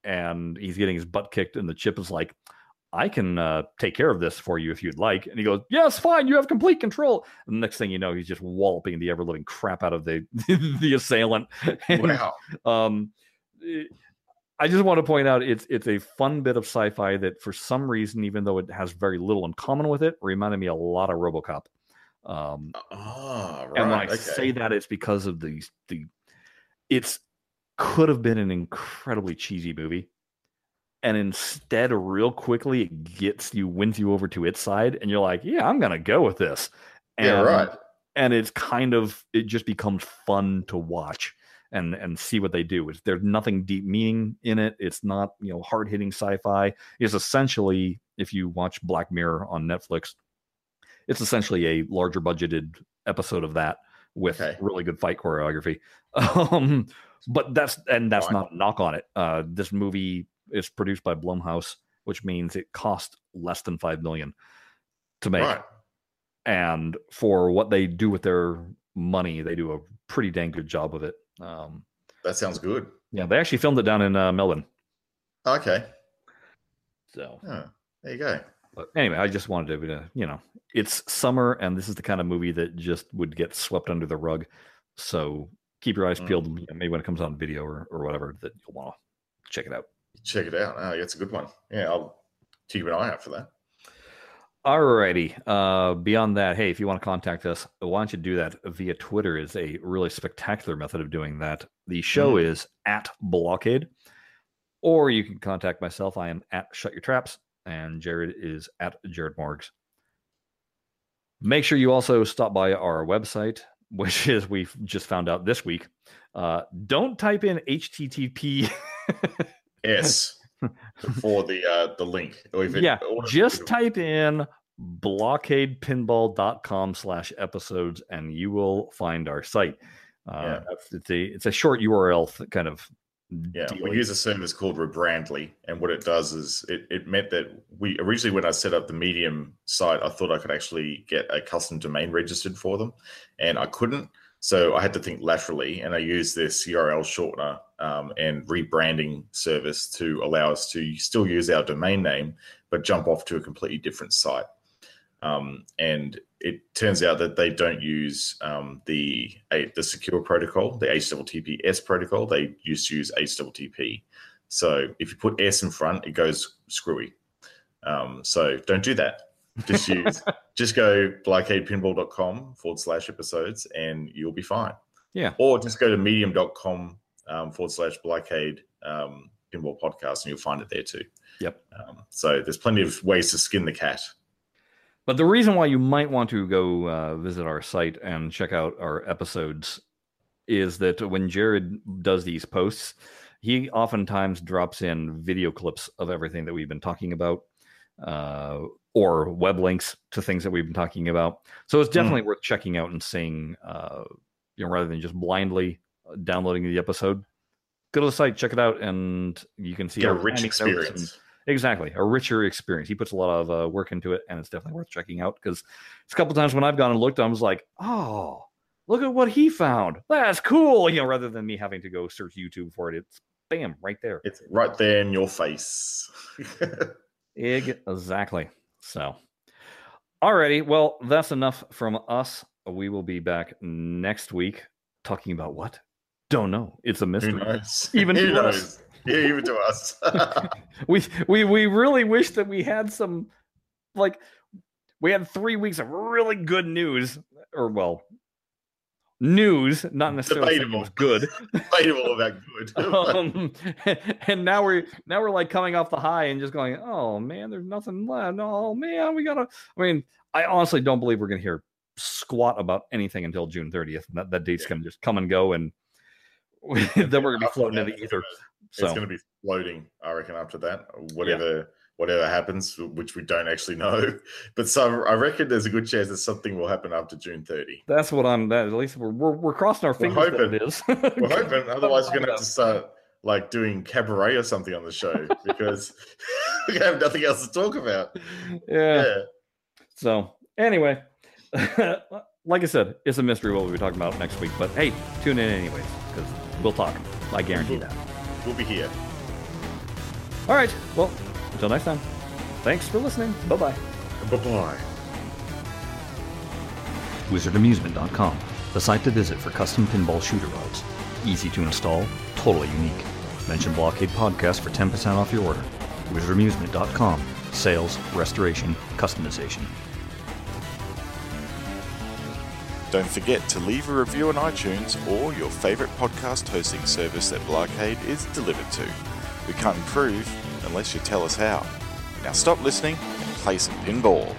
and he's getting his butt kicked and the chip is like i can uh, take care of this for you if you'd like and he goes yes fine you have complete control and the next thing you know he's just walloping the ever-living crap out of the the assailant And, wow. um eh, I just want to point out it's it's a fun bit of sci-fi that for some reason, even though it has very little in common with it, reminded me a lot of RoboCop. Um, Ah, right. and when I okay. say that, it's because of the the it's could have been an incredibly cheesy movie, and instead, real quickly, it gets you wins you over to its side, and you're like, yeah, I'm gonna go with this. And, yeah, right. and it's kind of it just becomes fun to watch and and see what they do. It's, there's nothing deep meaning in it. It's not you know hard hitting sci-fi. It's essentially if you watch Black Mirror on Netflix, it's essentially a larger budgeted episode of that with Okay. really good fight choreography. Um, but that's and that's Fine. not a knock on it. Uh, this movie is produced by Blumhouse, which means it cost less than five million to make Right. and for what they do with their money, they do a pretty dang good job of it. Um, That sounds good. yeah, they actually filmed it down in uh, Melbourne. Okay. So, Oh, there you go. but anyway, I just wanted to, uh, you know, it's summer, and this is the kind of movie that just would get swept under the rug. So keep your eyes Mm. peeled. you know, maybe when it comes on video or, or whatever, that you'll want to check it out. Check it out. Oh, yeah, it's a good one. Yeah, I'll keep an eye out for that. Alrighty. Uh, beyond that, hey, if you want to contact us, why don't you do that via Twitter? Is a really spectacular method of doing that. The show Mhm. is at Blockade, or you can contact myself. I am at Shut Your Traps, and Jared is at Jared Morgs. Make sure you also stop by our website, which is we've just found out this week. Uh, don't type in HTTP. Yes, for the uh, the link. Or if it- yeah, just type in blockadepinball.com slash episodes and you will find our site. Uh, Yeah. it's a it's a short URL kind of. Yeah, we use a service called Rebrandly, and what it does is it, it meant that we originally when I set up the Medium site, I thought I could actually get a custom domain registered for them, and I couldn't. So I had to think laterally, and I used this URL shortener um, and rebranding service to allow us to still use our domain name, but jump off to a completely different site. Um, and it turns out that they don't use um, the a, the secure protocol, the HTTPS protocol. They used to use HTTP. So if you put S in front, it goes screwy. Um, so don't do that. Just use just go blockadepinball.com forward slash episodes and you'll be fine. Yeah. Or just go to medium.com um, forward slash blockade um, pinball podcast and you'll find it there too. Yep. Um, so there's plenty of ways to skin the cat. But the reason why you might want to go uh, visit our site and check out our episodes is that when Jared does these posts, he oftentimes drops in video clips of everything that we've been talking about, uh, or web links to things that we've been talking about. So it's definitely worth checking out and seeing, uh, you know, rather than just blindly downloading the episode. Go to the site, check it out, and you can see Get a rich notes and- experience. Exactly, a richer experience. He puts a lot of uh, work into it, and it's definitely worth checking out. Because it's a couple times when I've gone and looked, I was like, "Oh, look at what he found! That's cool!" You know, rather than me having to go search YouTube for it, it's bam right there. It's right there in your face. Exactly. So, alrighty. Well, that's enough from us. We will be back next week talking about what? Don't know. It's a mystery. Even Who to us. knows? Yeah, even to us. we we we really wish that we had some like we had three weeks of really good news or well news not necessarily was good Debatable about good. um, and now we're now we're like coming off the high and just going oh man there's nothing left oh man we gotta i mean i honestly don't believe we're gonna hear squat about anything until june 30th that, that date's Yeah. gonna just come and go and then we're gonna be floating in the ether It's so going to be floating, I reckon, after that. Whatever whatever happens, which we don't actually know. But so I reckon there's a good chance that something will happen after June 30. That's what I'm. That at least we're we're, we're crossing our fingers. We're fingers that hoping. it is. We're hoping, otherwise, we're going to have to start like doing cabaret or something on the show because we have nothing else to talk about. yeah. Yeah. So anyway, like I said, it's a mystery what we'll be talking about next week. But hey, tune in anyways we'll talk. I guarantee that. We'll be here. All right. Well, until next time. Thanks for listening. Bye bye. Bye bye. WizardAmusement.com, the site to visit for custom pinball shooter rods. Easy to install, totally unique. Mention Blockade Podcast for 10% off your order. WizardAmusement.com, sales, restoration, customization. Don't forget to leave a review on iTunes or your favorite podcast hosting service that Blockade is delivered to. We can't improve unless you tell us how. Now stop listening and play some pinball.